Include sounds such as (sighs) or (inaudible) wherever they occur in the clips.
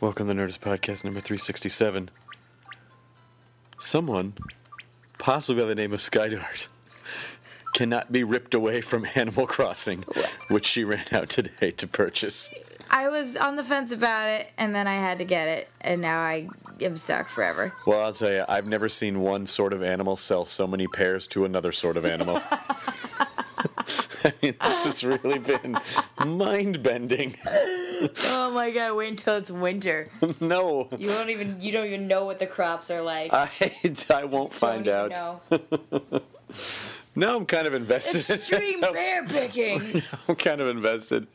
Welcome to Nerdist Podcast number 367. Someone, possibly by the name of Skydart, (laughs) cannot be ripped away from Animal Crossing, (laughs) which she ran out today to purchase. I was on the fence about it, and then I had to get it, and now I am stuck forever. Well, I'll tell you, I've never seen one sort of animal sell so many pairs to another sort of animal. (laughs) (laughs) I mean, this has really been mind bending. oh my god! Wait until it's winter. (laughs) no, You won't even. You don't even know what the crops are like. I, I won't find out. know. (laughs) Now I'm kind of invested. Extreme bear picking. I'm kind of invested.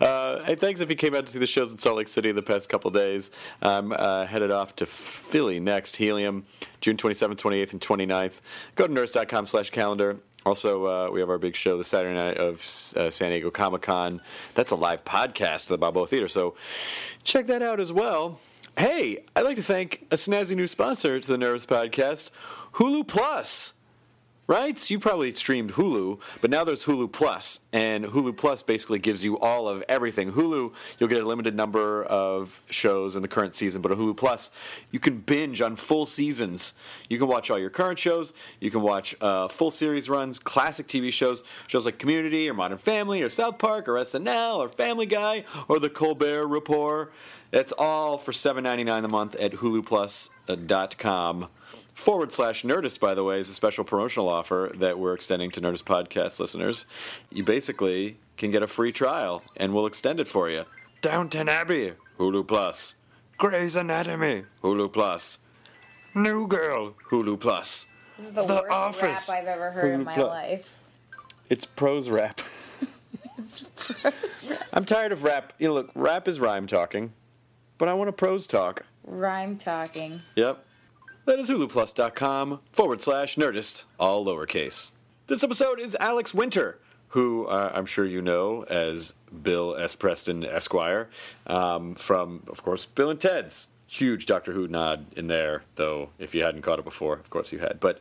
Uh, hey, thanks if you came out to see the shows in Salt Lake City the past couple days. I'm uh, headed off to Philly next, Helium, June 27th, 28th, and 29th. Go to nerdist.com slash calendar. Also, uh, we have our big show the Saturday night of uh, San Diego Comic Con. That's a live podcast at the Balboa Theater, so check that out as well. Hey, I'd like to thank a snazzy new sponsor to the Nerdist Podcast, Hulu Plus right? You probably streamed Hulu, but now there's Hulu Plus, and Hulu Plus basically gives you all of everything. Hulu, you'll get a limited number of shows in the current season, but on Hulu Plus, you can binge on full seasons. You can watch all your current shows. You can watch uh, full series runs, classic TV shows, shows like Community or Modern Family or South Park or SNL or Family Guy or The Colbert Report. That's all for $7.99 a month at HuluPlus.com forward slash Nerdist, by the way, is a special promotional offer that we're extending to Nerdist podcast listeners. You basically can get a free trial, and we'll extend it for you. Downton Abbey, Hulu Plus. Grey's Anatomy, Hulu Plus. New Girl, Hulu Plus. This is the, The worst Office. rap I've ever heard in my Plus. life. It's prose rap. (laughs) it's prose rap. I'm tired of rap. You know, look, rap is rhyme talking, but I want a prose talk. Rhyme talking. Yep. That is huluplus.com forward slash nerdist, all lowercase. This episode is Alex Winter, who uh, I'm sure you know as Bill S. Preston Esquire, um, from, of course, Bill and Ted's. Huge Doctor Who nod in there, though, if you hadn't caught it before, of course you had. But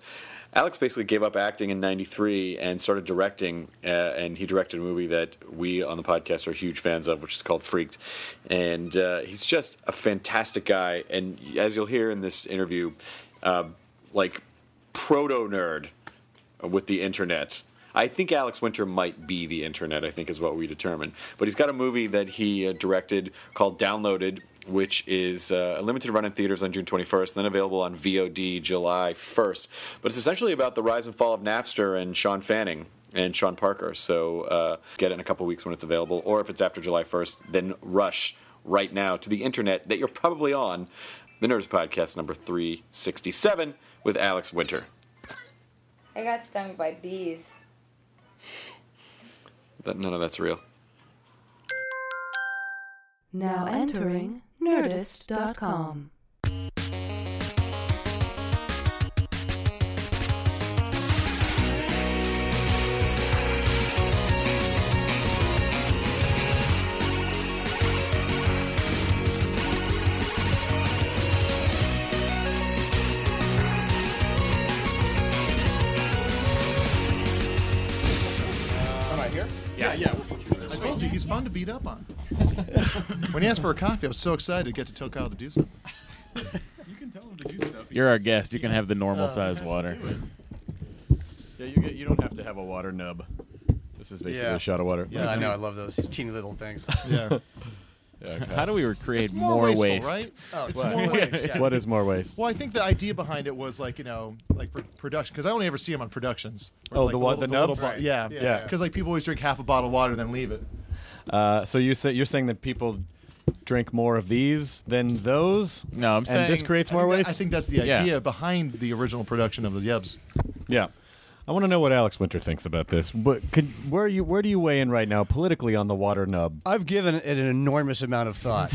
Alex basically gave up acting in 93 and started directing, uh, and he directed a movie that we on the podcast are huge fans of, which is called Freaked. And uh, he's just a fantastic guy. And as you'll hear in this interview, uh, like proto nerd with the internet. I think Alex Winter might be the internet, I think is what we determined. But he's got a movie that he uh, directed called Downloaded, which is uh, a limited run in theaters on June 21st, then available on VOD July 1st. But it's essentially about the rise and fall of Napster and Shawn Fanning and Sean Parker. So uh, get it in a couple weeks when it's available, or if it's after July 1st, then rush right now to the internet that you're probably on. The Nerdist Podcast number 367 with Alex Winter. I got stung by bees. That, none of that's real. Now entering Nerdist.com. Am I here? Yeah, yeah. I told you he's fun to beat up on. (laughs) when he asked for a coffee, I was so excited to get to tell Kyle to do something. You can tell him to do stuff. You're our guest. You can have the normal uh, size water. Yeah, you get, you don't have to have a water nub. This is basically Yeah. a shot of water. Yeah, I know. I love those. These teeny little things. Yeah. (laughs) How do we recreate It's more, more wasteful, waste? right? Oh, it's What? more waste. Yeah. What is more waste? Well, I think the idea behind it was like you know, like for production, because I only ever see them on productions. Where Oh, it's the like what- the little- nubs? little bo- yeah, Yeah, yeah. yeah. Because like people always drink half a bottle of water and then leave it. Uh, so you say you're saying that people drink more of these than those? No, I'm and saying this creates more I think that- waste. I think that's the Yeah. idea behind the original production of the Yubs. Yeah. I want to know what Alex Winter thinks about this. What, could, where are you? Where do you weigh in right now politically on the water nub? I've given it an enormous amount of thought.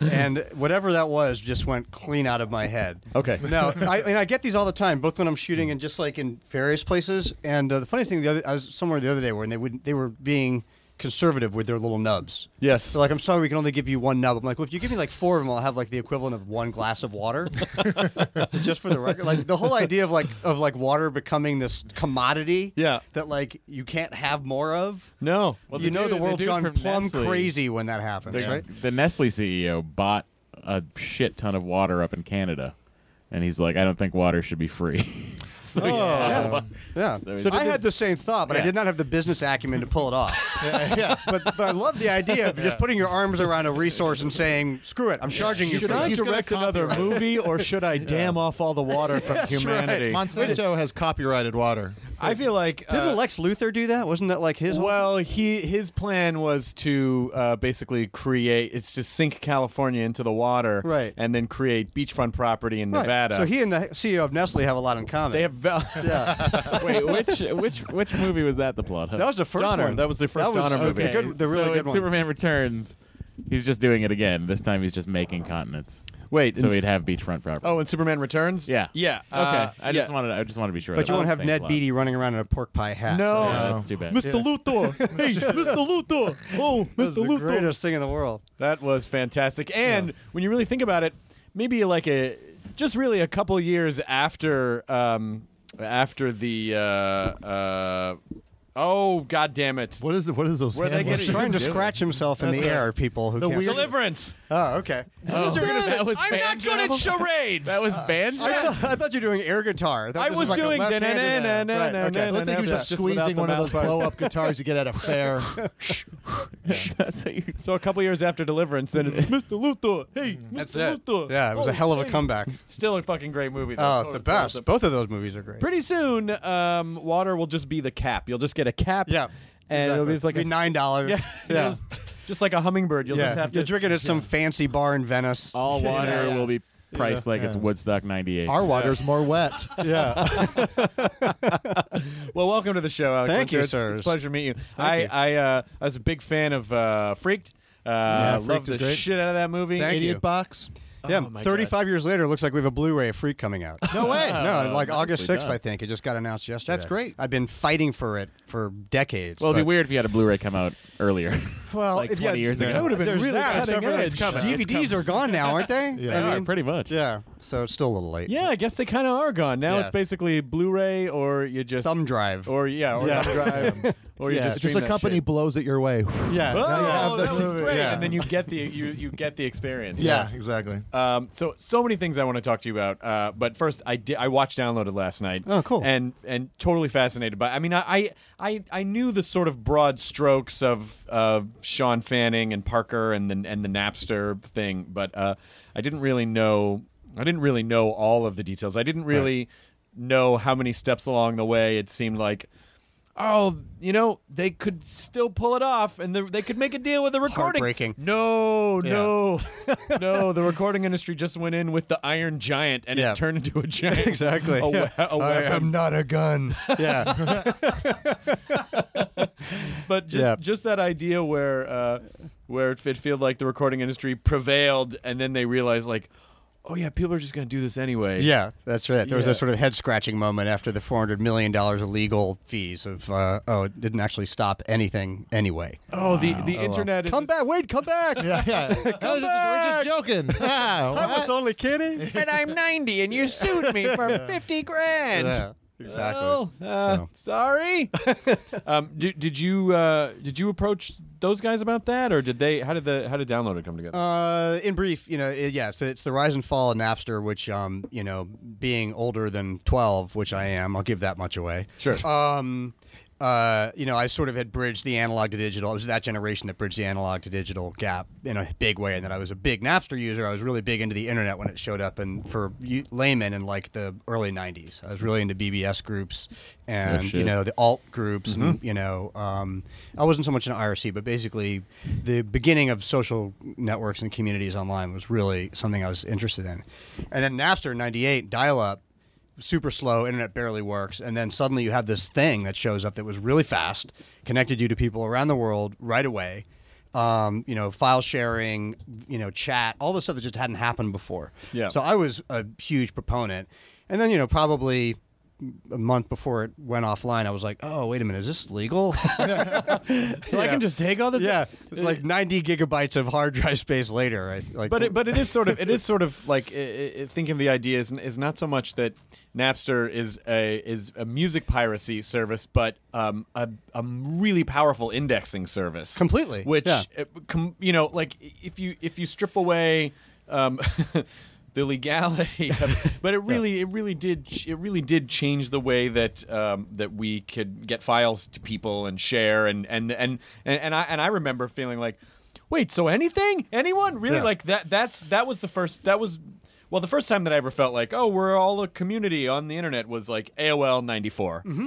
(laughs) and whatever that was just went clean out of my head. Okay. No, I, I mean I get these all the time, both when I'm shooting and just like in various places. And uh, the funny thing, the other, I was somewhere the other day where they would they were being conservative with their little nubs. Yes. So like, I'm sorry, we can only give you one nub. I'm like, well, if you give me like four of them, I'll have like the equivalent of one glass of water. (laughs) Just for the record, like the whole idea of like of like water becoming this commodity. Yeah. That like you can't have more of. no. Well, you know dude- the world's gone plumb Nestle- crazy when that happens, The, right? the Nestle CEO bought a shit ton of water up in Canada, and he's like, I don't think water should be free. (laughs) (laughs) so oh. yeah. Yeah. So So it- I had the same thought, but I Yeah. did not have the business acumen to pull it off. (laughs) yeah, (laughs) yeah. but, but I love the idea of just putting your arms around a resource and saying, "Screw it, I'm charging you Should for I this." Gonna direct another movie, or should I dam off all the water from humanity? Monsanto has copyrighted water. I feel like Didn't uh, Lex Luthor do that? Wasn't that like his? whole- Well, he his plan was to uh, basically create. It's to sink California into the water, Right. and then create beachfront property in Right. Nevada. So he and the CEO of Nestle have a lot in common. they have val- yeah. (laughs) Wait, which which which movie was that? The plot? of? That was the first Donner. one. That was the first That was Donner a movie. good- the really so good one. Superman Returns, he's just doing it again. This time he's just making continents. Wait, so in he'd have beachfront property. Oh, and Superman Returns. yeah, yeah. Okay, uh, I just yeah. wanted I just want to be sure. But you won't have Ned. Beatty running around in a pork pie hat. No. So- Yeah, that's too bad. Mr. Luthor. (laughs) Hey, Mr. Luthor. Oh, That was Mr. the Luthor. greatest thing in the world. That was fantastic. And when you really think about it, maybe like a just really a couple years after um, after the uh, uh, oh god damn it. What is it? What is those? Where they get He's trying to scratch himself in That's the a- air. People who the can't. Deliverance. Oh, okay. Oh, that was I'm not banjo? good at charades. That was banjo. I, thought, I thought you were doing air guitar. thought I this was like a doing left-handed- da-na-na-na-na-na-na-na. Right, okay. I think he was just Just without squeezing the one of mouth those blow-up guitars you get at a fair. That's how you. So a couple years after Deliverance, then it's Mr. Luthor. Hey, Mr. That's it. Luthor. Yeah, it was a hell of a comeback. Still a fucking great movie. Though. Oh, Total- the total- best. Both of those movies are great. Pretty soon, um, water will just be the cap. You'll just get a cap. Yeah, and it'll be just like Be a nine dollars. Yeah, yeah. Just, just like a hummingbird. You'll yeah. just have You're to drinking at some fancy bar in Venice. All water Yeah, yeah. will be priced like it's Woodstock '98. Our water's more wet. (laughs) yeah. (laughs) Well, welcome to the show, Alex. Thank Winter. you, It's- sirs. It's a pleasure to meet you. I you. I, uh, I was a big fan of uh, Freaked. Uh, Freaked loved is the great. shit out of that movie. Thank Idiot you. box. Yeah. Oh, my 35 years later, it looks like we have a Blu-ray of Freak coming out. No way. (laughs) no, Oh, like August nicely 6th, done. I think. It just got announced yesterday. That's great. I've been fighting for it for decades. well, it'd be weird if you had a Blu-ray come out earlier. (laughs) Well, like 20 yeah, years ago. That would have been There's really that, cutting except for edge. that DVDs are gone now, aren't they? (laughs) Yeah. I mean, pretty much. Yeah, so it's still a little late. Yeah, I guess they kind of are gone. Now Yeah. it's basically Blu-ray, or you just Thumb drive. or yeah, or Yeah. thumb drive, or you Yeah. just Just a company shit. blows it your way. yeah. Oh, you that was great. Yeah. And then you get the you you get the experience. Yeah, exactly. Um, so so many things I want to talk to you about. Uh, but first, I did I watched downloaded last night. Oh, cool. And and totally fascinated by. I mean, I I I, knew the sort of broad strokes of uh, Shawn Fanning and Parker and the and the Napster thing, but uh, I didn't really know. I didn't really know all of the details. I didn't really know how many steps along the way it seemed like. Oh, you know, they could still pull it off, and the, they could make a deal with the recording. Heartbreaking. No, no, (laughs) no. The recording industry just went in with the Iron Giant, and Yeah. it turned into a giant. (laughs) Exactly. A, we- yeah. a I weapon. am not a gun. (laughs) Yeah. but just Yeah. just that idea where uh, where it feels like the recording industry prevailed, and then they realized like, oh yeah, people are just going to do this anyway. yeah, that's right. There was Yeah. a sort of head scratching moment after the $400 million of legal fees of, uh, oh, it didn't actually stop anything anyway. Oh, the the Oh, well. internet is Come back. Wait, come back. (laughs) Yeah, yeah. (laughs) I was just- we're just joking. (laughs) Yeah, I what? was only kidding. and I'm 90, and you sued me for 50 grand. Yeah. Exactly. Well, uh, So- sorry. (laughs) um, did, did you uh, did you approach those guys about that, or did they? How did the how did Downloaded come together? Uh, in brief, you know, it, yeah, so it's the rise and fall of Napster, which, um, you know, being older than 12, which I am, I'll give that much away. Sure. Um, uh, you know, I sort of had bridged the analog to digital. I was that generation that bridged the analog to digital gap in a big way, and that I was a big Napster user. I was really big into the internet when it showed up, and for laymen in like the early '90s, I was really into BBS groups and you know the alt groups, and you know, um, I wasn't so much an IRC, but basically the beginning of social networks and communities online was really something I was interested in. And then Napster '98, dial-up super slow, internet barely works, and then suddenly you have this thing that shows up that was really fast, connected you to people around the world right away. Um, you know, file sharing, you know, chat, all the stuff that just hadn't happened before. Yeah. So I was a huge proponent, and then you know, probably a month before it went offline, I was like, "Oh, wait a minute, is this legal?" (laughs) (laughs) so I can just take all this. yeah, it's like 90 gigabytes of hard drive space later. I, like, But it, but it is sort of it is (laughs) sort of like i i thinking of the idea is, is not so much that Napster is a is a music piracy service, but um, a a really powerful indexing service. Completely, Which yeah. uh, com, you know, like if you if you strip away. Um, The legality, of but it really, it really did, it really did change the way that um, that we could get files to people and share, and and and and, and I and I remember feeling like, wait, so anything, anyone, really, Yeah. like that? That's that was the first. That was well, the first time that I ever felt like, oh, we're all a community on the internet was like AOL '94. Mm-hmm.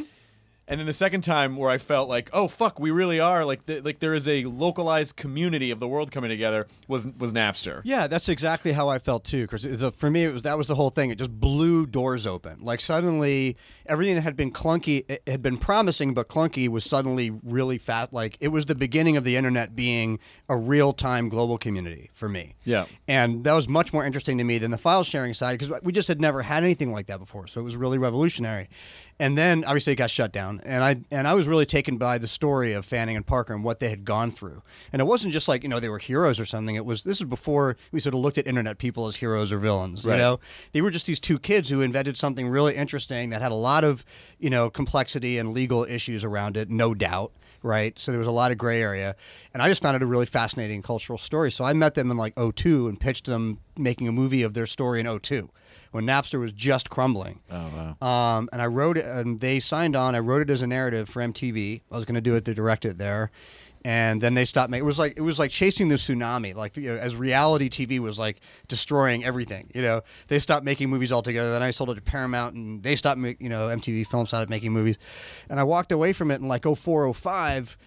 And then the second time where I felt like, oh fuck, we really are like th- like there is a localized community of the world coming together was was Napster. Yeah, that's exactly how I felt too. Because for me, it was that was the whole thing. It just blew doors open. Like suddenly, everything that had been clunky, it had been promising but clunky, was suddenly really fat. Like it was the beginning of the internet being a real time global community for me. Yeah. and that was much more interesting to me than the file sharing side because we just had never had anything like that before. So it was really revolutionary. And then obviously it got shut down, and I and I was really taken by the story of Fanning and Parker and what they had gone through. And it wasn't just like you know they were heroes or something. It was this was before we sort of looked at internet people as heroes or villains. Right. You know, they were just these two kids who invented something really interesting that had a lot of you know complexity and legal issues around it, no doubt. Right, so there was a lot of gray area, and I just found it a really fascinating cultural story. So I met them in like 02 and pitched them making a movie of their story in 02 when Napster was just crumbling. Oh wow. Um, and I wrote it, and they signed on. I wrote it as a narrative for MTV. I was going to do it to direct it there, and then they stopped making. It was like it was like chasing the tsunami. Like you know, as reality TV was like destroying everything. You know, they stopped making movies altogether. Then I sold it to Paramount, and they stopped. You know, MTV Film started making movies, and I walked away from it in like 04, 05.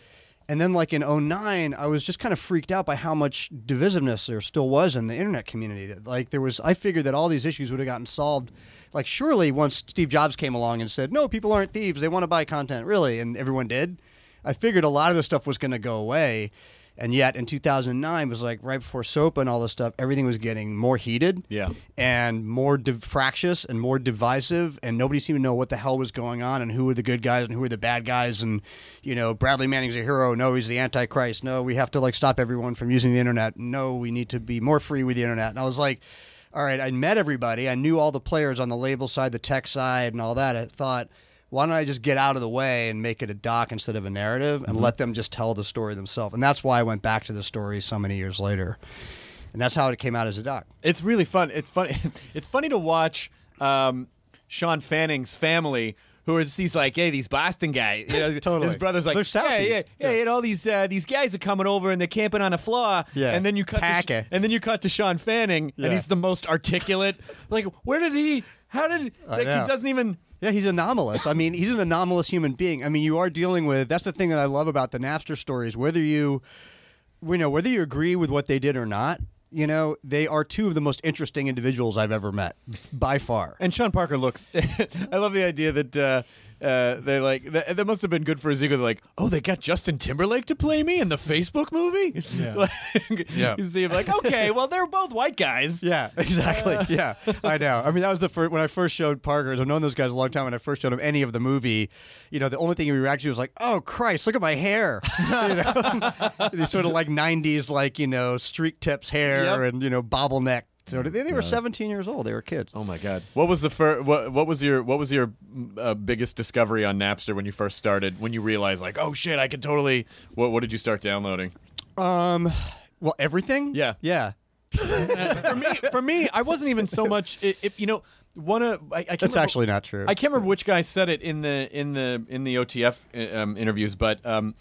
And then, like in 09, I was just kind of freaked out by how much divisiveness there still was in the internet community. That, Like, there was, I figured that all these issues would have gotten solved. Like, surely once Steve Jobs came along and said, no, people aren't thieves, they want to buy content, really, and everyone did. I figured a lot of the stuff was going to go away. And yet, in 2009, was like right before SOPA and all this stuff, everything was getting more heated Yeah. and more div- fractious and more divisive, and nobody seemed to know what the hell was going on and who were the good guys and who were the bad guys. And you know, Bradley Manning's a hero. No, he's the Antichrist. No, we have to like stop everyone from using the internet. No, we need to be more free with the internet. And I was like, all right, I met everybody. I knew all the players on the label side, the tech side, and all that. I thought. Why don't I just get out of the way and make it a doc instead of a narrative and let them just tell the story themselves? And that's why I went back to the story so many years later. And that's how it came out as a doc. It's really fun. It's funny. (laughs) It's funny to watch um, Shawn Fanning's family. Who is he's like, hey, these Boston guys, you know, (laughs) Totally. his brother's like, They're yeah, yeah, yeah, and all these uh, these guys are coming over and they're camping on a floor, Yeah. and then you cut, to, Parker. and then you cut to Shawn Fanning, Yeah. and he's the most articulate. like, where did he? How did? Like, he doesn't even. Yeah, he's anomalous. I mean, he's an anomalous human being. I mean, you are dealing with that's the thing that I love about the Napster stories. Whether you, you know, whether you agree with what they did or not, you know, they are two of the most interesting individuals I've ever met by far. And Sean Parker looks. (laughs) I love the idea that uh, uh, they like that, that must have been good for his ego. They're like, oh, they got Justin Timberlake to play me in the Facebook movie. Yeah. (laughs) Like, Yeah. You see him like, okay, well, they're both white guys. Yeah, (laughs) exactly. yeah, I know. I mean, that was the first when I first showed Parker. I've known those guys a long time. When I first showed him any of the movie, you know, the only thing he reacted to was like, "Oh Christ, look at my hair!" (laughs) you know, these sort of like '90s, like you know, streak tips hair Yep. and you know, bobbleneck So they, they were 17 years old. They were kids. Oh my god! What was the fir- what, what was your what was your uh, biggest discovery on Napster when you first started? When you realized like, oh shit, I could totally. What what did you start downloading? Um, well, everything. Yeah. yeah. for me, for me, I wasn't even so much. It, it, you know, one of I, I can't That's remember- actually not true. I can't remember which guy said it in the in the in the OTF uh, um, interviews, but um,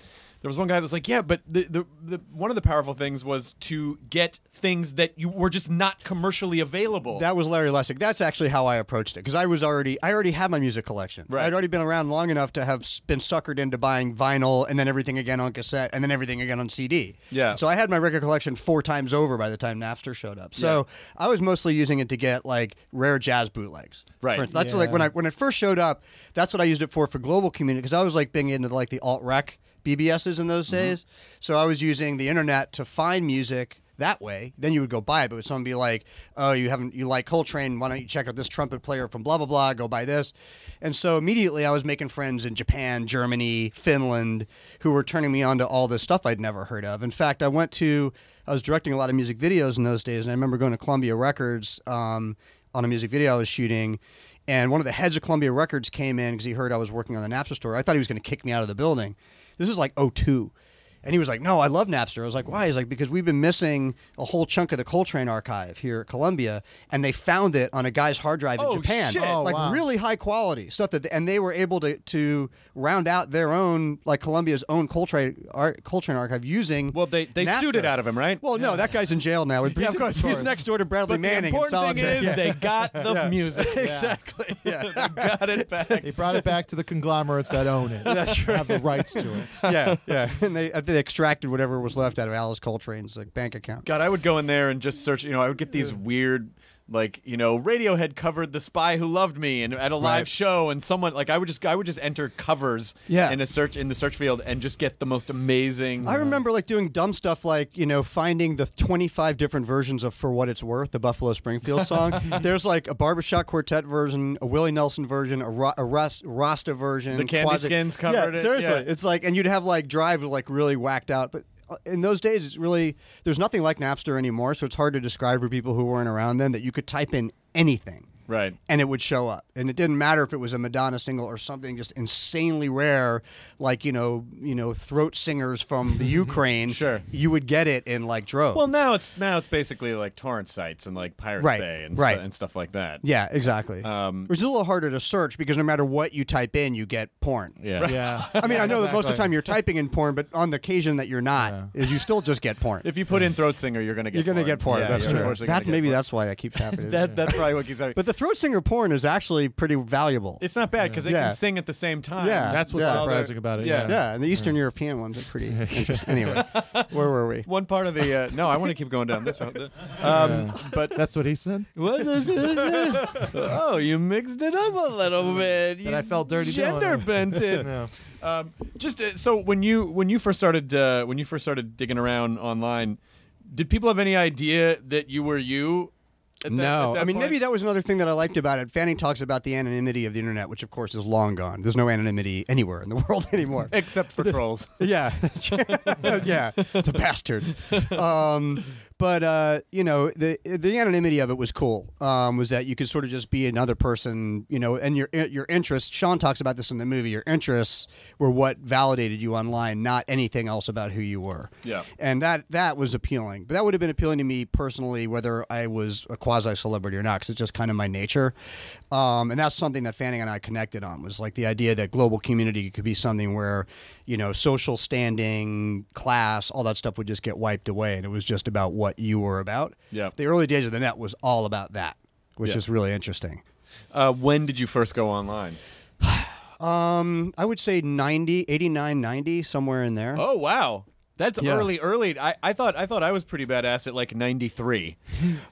there was one guy that was like, "Yeah, but the, the the one of the powerful things was to get things that you were just not commercially available." That was Larry Lessig. That's actually how I approached it because I was already I already had my music collection. Right. I'd already been around long enough to have been suckered into buying vinyl and then everything again on cassette and then everything again on CD. Yeah. So I had my record collection four times over by the time Napster showed up. So I was mostly using it to get like rare jazz bootlegs. Right. For instance, that's what, like when I when it first showed up. That's what I used it for for global community because I was like being into like the alt rec BBSs in those days. So I was using the internet to find music that way. Then you would go buy it, but would someone be like, "Oh, you haven't you like Coltrane? Why don't you check out this trumpet player from blah blah blah? Go buy this." And so immediately I was making friends in Japan, Germany, Finland, who were turning me on to all this stuff I'd never heard of. In fact, I went to I was directing a lot of music videos in those days, and I remember going to Columbia Records um, on a music video I was shooting. And one of the heads of Columbia Records came in because he heard I was working on the Napster store. I thought he was going to kick me out of the building. This is like 02. And he was like, "No, I love Napster." I was like, "Why?" He's like, "Because we've been missing a whole chunk of the Coltrane archive here at Columbia, and they found it on a guy's hard drive in Oh, Japan, shit. Oh, like wow. really high quality stuff that, and they were able to to round out their own, like Columbia's own Coltrane ar- Coltrane archive using. well, they they Napster. sued it out of him, right? Well, no, that guy's in jail now. (laughs) Yeah, of course. he's next door to Bradley but the Manning. in important thing solitary. is Yeah. they (laughs) got the Yeah. music. exactly. (laughs) Yeah. they got it back. He brought it back to the conglomerates that own it. That's Have the rights to it. yeah, yeah, and they I think they extracted whatever was left out of Alice Coltrane's like bank account. God, I would go in there and just search. You know, I would get these weird, like you know, Radiohead covered "The Spy Who Loved Me" and at a live Right. show, and someone like I would just I would just enter covers Yeah. in a search in the search field and just get the most amazing. I remember like doing dumb stuff like you know finding the 25 different versions of "For What It's Worth," the Buffalo Springfield song. (laughs) There's like a barbershop quartet version, a Willie Nelson version, a, Ra- a Ras- Rasta version. The Candy Quasi- Skins covered yeah, it, Seriously, yeah. it's like and you'd have like Drive like really whacked out, but. Uh, In those days, it's really there's nothing like Napster anymore, so it's hard to describe for people who weren't around then that you could type in anything right. and it would show up. And it didn't matter if it was a Madonna single or something just insanely rare, like you know, you know, throat singers from the (laughs) Ukraine. Sure. you would get it in like droves. Well, now it's now it's basically like torrent sites and like Pirate Right, Bay and, right. stu- and stuff like that. yeah, exactly. Um, Which is a little harder to search because no matter what you type in, you get porn. Yeah. Yeah. (laughs) I mean, I know that most of the time you're typing in porn, but on the occasion that you're not, is you still just get porn. If you put in throat singer, you're gonna get you're going to porn. get porn. Yeah, that's true. That maybe porn. that's why that keeps happening. (laughs) that that's probably what keeps happening. but the throat singer porn is actually pretty valuable. it's not bad because they Yeah. can sing at the same time. Yeah. That's what's Yeah. surprising about it. Yeah. Yeah. yeah, and the Eastern European ones are pretty (laughs) interesting. Anyway, where were we? One part of the uh, no, I want to keep going down this road. Um, but That's what he said. (laughs) What is this? oh, you mixed it up a little bit. You I felt dirty doing Gender bent it. (laughs) No. um, just uh, so when you when you first started uh, when you first started digging around online, did people have any idea that you were you? At that, no, I mean point? maybe that was another thing that I liked about it. Fanning talks about the anonymity of the internet, which of course is long gone. There's no anonymity anywhere in the (laughs) world anymore. except for trolls. (laughs) yeah, (laughs) yeah, the bastard. Um, but uh, you know, the the anonymity of it was cool. Um, was that you could sort of just be another person, you know, and your your interests. Sean talks about this in the movie. Your interests were what validated you online, not anything else about who you were. Yeah. and that that was appealing. But that would have been appealing to me personally, whether I was a quasi celebrity or not, because it's just kind of my nature. Um, and that's something that Fanning and I connected on was like the idea that global community could be something where, you know, social standing, class, all that stuff would just get wiped away, and it was just about what you were about. Yeah. the early days of the net was all about that, which Yeah. is really interesting. Uh, when did you first go online? (sighs) Um, I would say 90, 89, 90, somewhere in there. Oh wow, that's Yeah. early. Early. I, I thought I thought I was pretty badass at like ninety three. (laughs)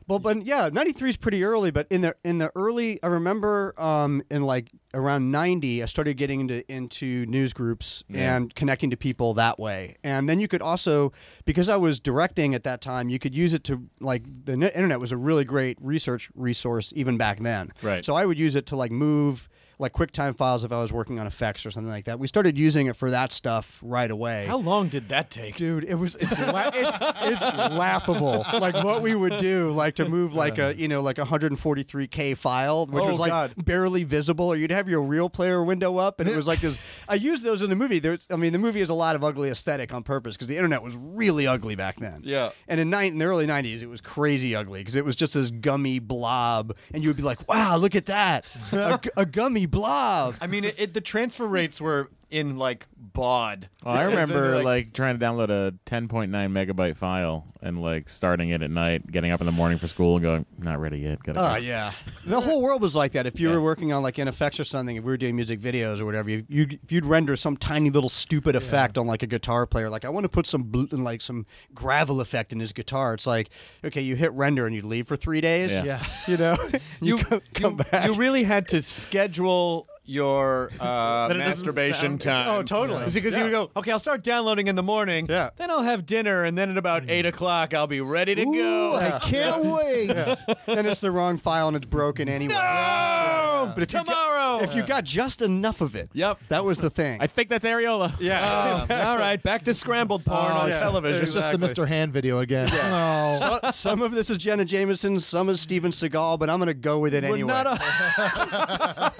Well, but yeah, '93 is pretty early. But in the in the early, I remember um, in like around '90, I started getting into into news groups and connecting to people that way. And then you could also, because I was directing at that time, you could use it to like the internet was a really great research resource even back then. Right. So I would use it to like move like QuickTime files if I was working on effects or something like that. We started using it for that stuff right away. How long did that take? Dude, it was it's la- it's it's laughable. Like what we would do, like to move like a you know like a 143k file, which Oh, was like God. barely visible, or you'd have your real player window up, and it was like this. I used those in the movie. There's, I mean, the movie has a lot of ugly aesthetic on purpose because the internet was really ugly back then. Yeah. And in, ni- in the early 90s, it was crazy ugly because it was just this gummy blob, and you would be like, "Wow, look at that, a, a gummy blob." I mean, it, it, the transfer rates were in like baud. Oh, I (laughs) remember really, like, trying to download a 10.9 megabyte file and like starting it at night, getting up in the morning for school and going, not ready yet. Gotta Oh go." yeah, (laughs) the whole world was like that. If you Yeah. were working on like in effects or something, if we were doing music videos or whatever, you you'd, you'd render some tiny little stupid effect on like a guitar player. Like I want to put some bl- like some gravel effect in his guitar. It's like okay, you hit render and you leave for three days. Yeah. Yeah. you know, (laughs) you, you, come, come you, back. you really had to schedule your (laughs) uh, But it doesn't masturbation sound- time. Oh, totally. Because Yeah. you would go, okay, I'll start downloading in the morning. Yeah. Then I'll have dinner, and then at about eight o'clock, I'll be ready to go. I can't wait. (laughs) then it's the wrong file and it's broken anyway. No! But if you got- tomorrow. if you got just enough of it, Yep. that was the thing. I think that's areola. (laughs) yeah. Um, all right, back to scrambled porn Oh, on yeah. television. It's just the Mr. Hand video again. Oh. So- some of this is Jenna Jameson, some is Steven Seagal, but I'm going to go with it We're anyway. not a-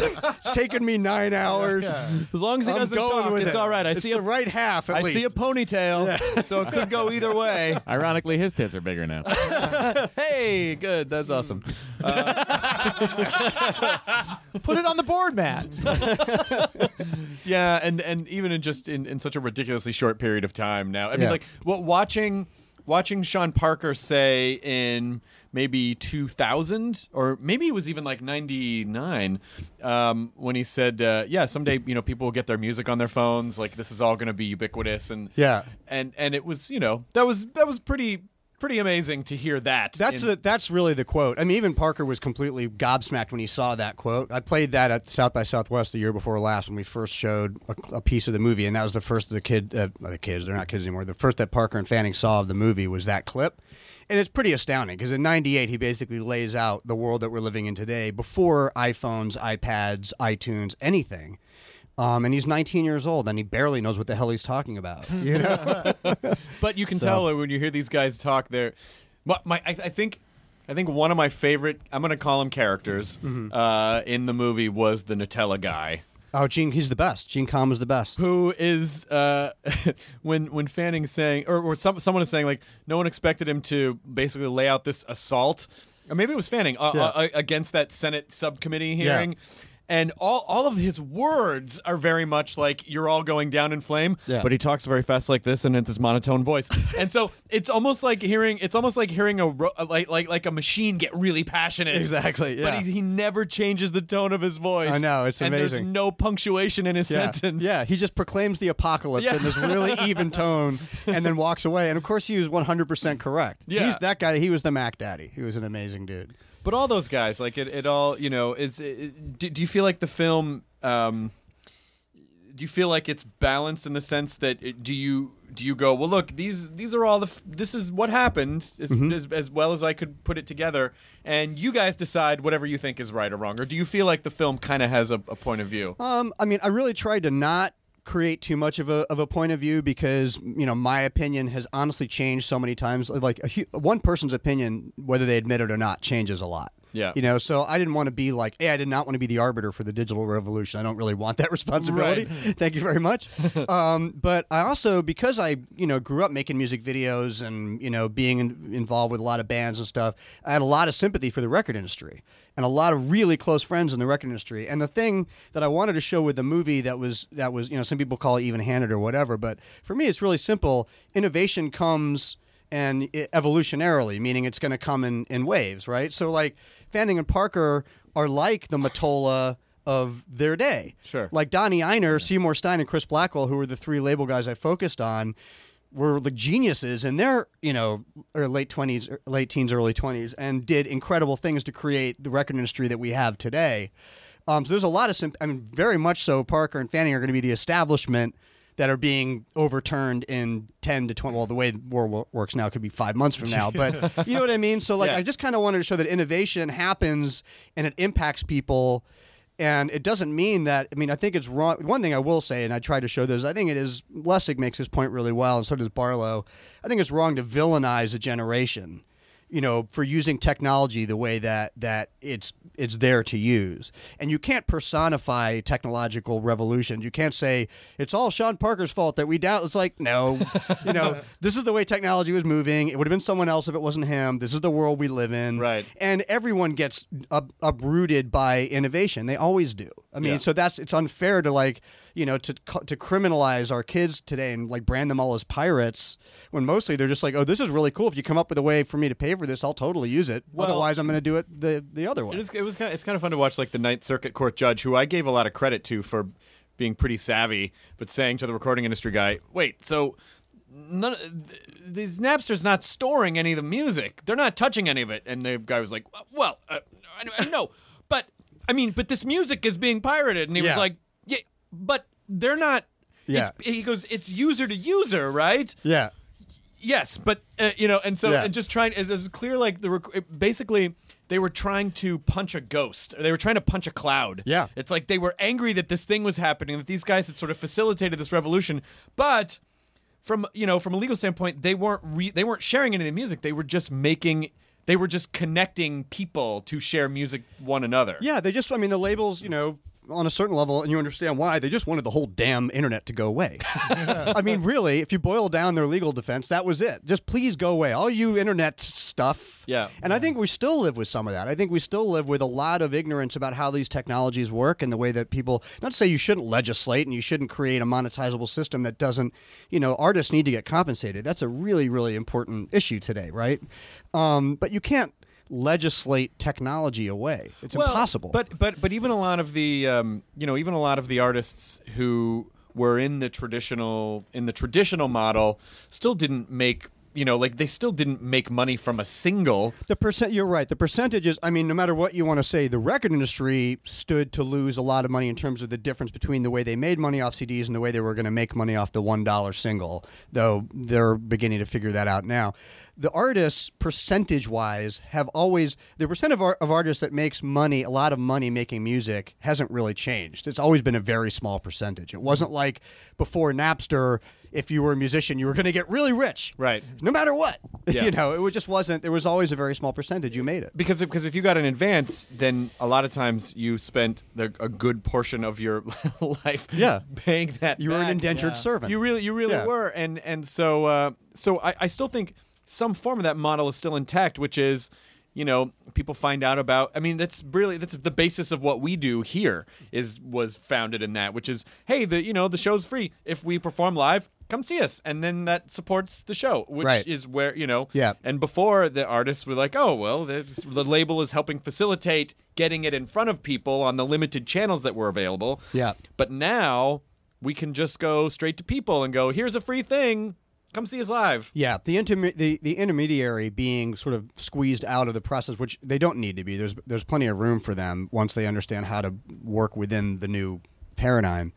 (laughs) it's taken me nine hours. as long as he I'm doesn't going talk, with it's it. all right. I It's see the a right half. At I least. see a ponytail, (laughs) so it could go either way. Ironically, his tits are bigger now. (laughs) Hey, good. That's awesome. Uh, Put it on the board, Matt. Yeah, and and even in just in, in such a ridiculously short period of time now. I mean, Yeah. like what watching watching Sean Parker say in maybe 2000 or maybe it was even like 99 um, when he said uh, yeah someday you know people will get their music on their phones like this is all going to be ubiquitous and Yeah. and and it was you know that was that was pretty pretty amazing to hear that That's in- the, that's really the quote. I mean, even Parker was completely gobsmacked when he saw that quote. I played that at South by Southwest the year before last when we first showed a, a piece of the movie, and that was the first of the kid, uh, the kids. They're not kids anymore. The first that Parker and Fanning saw of the movie was that clip, and it's pretty astounding because in '98 he basically lays out the world that we're living in today before iPhones, iPads, iTunes, anything. Um, and he's 19 years old, and he barely knows what the hell he's talking about. (laughs) You know? (laughs) But you can tell when you hear these guys talk. They're my, my I, I think I think one of my favorite. I'm going to call him characters Mm-hmm. uh, in the movie was the Gnutella guy. Oh, Gene, he's the best. Gene Kan is the best. Who is uh, (laughs) when when Fanning's saying or, or some, someone is saying like no one expected him to basically lay out this assault or maybe it was Fanning uh, Yeah. uh, against that Senate subcommittee hearing. And all, all of his words are very much like you're all going down in flame, Yeah. but he talks very fast like this and it's this monotone voice. (laughs) and so it's almost like hearing it's almost like hearing a ro- like like like a machine get really passionate. Exactly, yeah. But he, he never changes the tone of his voice. I know, it's and there's no punctuation in his yeah. sentence. Yeah, he just proclaims the apocalypse in this really even tone (laughs) and then walks away. And of course, he was 100% correct. Yeah. He's that guy. He was the Mac Daddy. He was an amazing dude. But all those guys, like it, it all, you know, is. It, do, do you feel like the film? Um, do you feel like it's balanced in the sense that it, do you do you go well look these these are all the f- this is what happened as, Mm-hmm. as, as well as I could put it together and you guys decide whatever you think is right or wrong or do you feel like the film kind of has a, a point of view Um, I mean, I really tried to not create too much of a of a point of view because you know my opinion has honestly changed so many times. Like a, hu- one person's opinion, whether they admit it or not, changes a lot. Yeah. You know, so I didn't want to be like, hey, I did not want to be the arbiter for the digital revolution. I don't really want that (laughs) responsibility. (laughs) Thank you very much. (laughs) um, but I also, because I, you know, grew up making music videos and, you know, being in, involved with a lot of bands and stuff, I had a lot of sympathy for the record industry and a lot of really close friends in the record industry. And the thing that I wanted to show with the movie that was, that was, you know, some people call it even handed or whatever, but for me, it's really simple. Innovation comes and it, evolutionarily, meaning it's going to come in, in waves, right? So, like, Fanning and Parker are like the Mottola of their day. Sure. Like Donnie Ienner, Seymour Stein, and Chris Blackwell, who were the three label guys I focused on, were the geniuses in their, you know, late 20s, late teens, early 20s, and did incredible things to create the record industry that we have today. Um, so there's a lot of, sim- I mean, very much so, Parker and Fanning are going to be the establishment that are being overturned in 10 to 20 well the way the war works now could be five months from now but (laughs) you know what i mean so like Yeah. i just kind of wanted to show that innovation happens and it impacts people And it doesn't mean that. I mean, I think it's wrong. One thing I will say, and I tried to show this, I think it is. Lessig makes his point really well, and so does Barlow. I think it's wrong to villainize a generation you know, for using technology the way that that it's it's there to use. And you can't personify technological revolution. You can't say it's all Sean Parker's fault that we doubt. It's like no, you know, (laughs) this is the way technology was moving. It would have been someone else if it wasn't him. This is the world we live in. Right. And everyone gets up, uprooted by innovation. They always do. I mean, Yeah. so that's it's unfair to like you know to to criminalize our kids today and like brand them all as pirates when mostly they're just like oh this is really cool if you come up with a way for me to pay for this I'll totally use it Well- otherwise I'm going to do it the the other way It, is, it was kind of, it's kind of fun to watch like the Ninth Circuit Court judge, who I gave a lot of credit to for being pretty savvy, but saying to the recording industry guy, "Wait, so none of, th- these Napster's not storing any of the music. They're not touching any of it." And the guy was like, "Well, uh, I, I know, but I mean, but this music is being pirated." And he Yeah. was like, "Yeah, but they're not." Yeah. He goes, "It's user to user, right?" yeah Yes, but uh, you know, and so Yeah. and just trying. It was clear, like the rec- it- basically they were trying to punch a ghost. They were trying to punch a cloud. Yeah. it's like they were angry that this thing was happening, that these guys had sort of facilitated this revolution, but from you know from a legal standpoint, they weren't re- they weren't sharing any of the music. They were just making. They were just connecting people to share music one another. yeah they just I mean the labels you know on a certain level and you understand why they just wanted the whole damn internet to go away. (laughs) I mean really if you boil down their legal defense that was it. Just please go away. All you internet stuff. Yeah. and I think we still live with some of that. I think we still live with a lot of ignorance about how these technologies work and the way that people not to say you shouldn't legislate and you shouldn't create a monetizable system that doesn't you know artists need to get compensated. That's a really really important issue today right? Um, but you can't legislate technology away it's Well, impossible But but but even a lot of the um, you know even a lot of the artists who were in the traditional in the traditional model still didn't make you know like they still didn't make money from a single. The percent, you're right. The percentages. I mean, no matter what you want to say, the record industry stood to lose a lot of money in terms of the difference between the way they made money off CDs and the way they were going to make money off the one dollar single. Though they're beginning to figure that out now. The artists, percentage wise, have always the percent of, ar- of artists that makes money, a lot of money making music, hasn't really changed. It's always been a very small percentage. It wasn't like before Napster. If you were a musician, you were going to get really rich, Right. No matter what, (laughs) Yeah. you know, it just wasn't. There was always a very small percentage. You made it. Because because if you got an advance, then a lot of times you spent the, a good portion of your (laughs) life Yeah. paying that. You were an back. indentured servant. You really, you really Yeah. were, and and so uh, so I, I still think some form of that model is still intact, which is, you know, people find out about. I mean, that's really that's the basis of what we do here is was founded in that, which is, hey, the you know the show's free if we perform live. Come see us, and then that supports the show, which Right. is where you know. Yeah. And before the artists were like, oh well, the, the label is helping facilitate getting it in front of people on the limited channels that were available. Yeah. But now we can just go straight to people and go, here's a free thing. Come see us live. Yeah, the, interme- the the intermediary being sort of squeezed out of the process, which they don't need to be. There's there's plenty of room for them once they understand how to work within the new paradigm.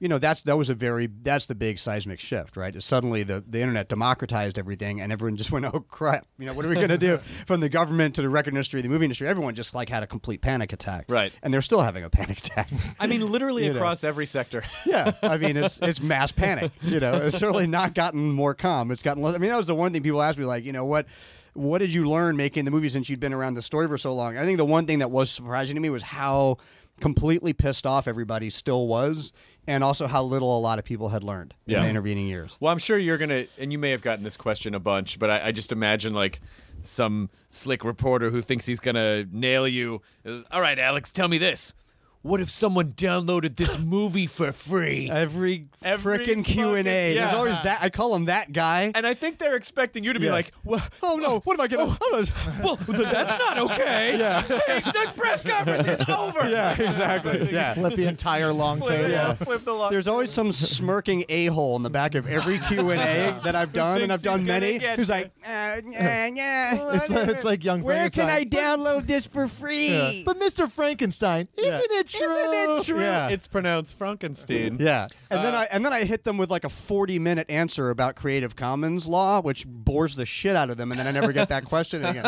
You know, that's that was a very that's the big seismic shift, right? Is suddenly the, the internet democratized everything, and everyone just (laughs) went, "Oh crap! You know, what are we going to do?" (laughs) From the government to the record industry, the movie industry, everyone just like had a complete panic attack, Right. And they're still having a panic attack. I mean, literally (laughs) You know. across every sector. Yeah, I mean it's it's mass panic. You know, it's certainly not gotten more calm. It's gotten. less I mean, that was the one thing people asked me, like, you know, what what did you learn making the movie since you'd been around the story for so long? I think the one thing that was surprising to me was how completely pissed off everybody still was, and also how little a lot of people had learned in the intervening years. Well, I'm sure you're gonna, and you may have gotten this question a bunch, but I, I just imagine like some slick reporter who thinks he's gonna nail you. All right, Alex, tell me this: What if someone downloaded this (laughs) movie for free? Every, Every frickin' Q and A. fucking- There's always that. I call him that guy. and I think they're expecting you to be Yeah. like, well, oh no! What am I gonna? (laughs) well, th- that's not okay. (laughs) Yeah. Hey, the press conference is over. yeah, exactly. Yeah. Flip the entire long Flip, tail. yeah, flip the lo- There's always some smirking a hole in the back of every Q and A that I've done, and I've done he's gonna many. get Who's like, uh, yeah, yeah. It's, it's like young Where can I Frankenstein. download this for free? Yeah. But Mr. Frankenstein, isn't it Isn't it true? Yeah. It's pronounced Frankenstein. (laughs) Yeah, and then Uh, I and then I hit them with like a forty-minute answer about Creative Commons law, which bores the shit out of them, and then I never get that (laughs) question again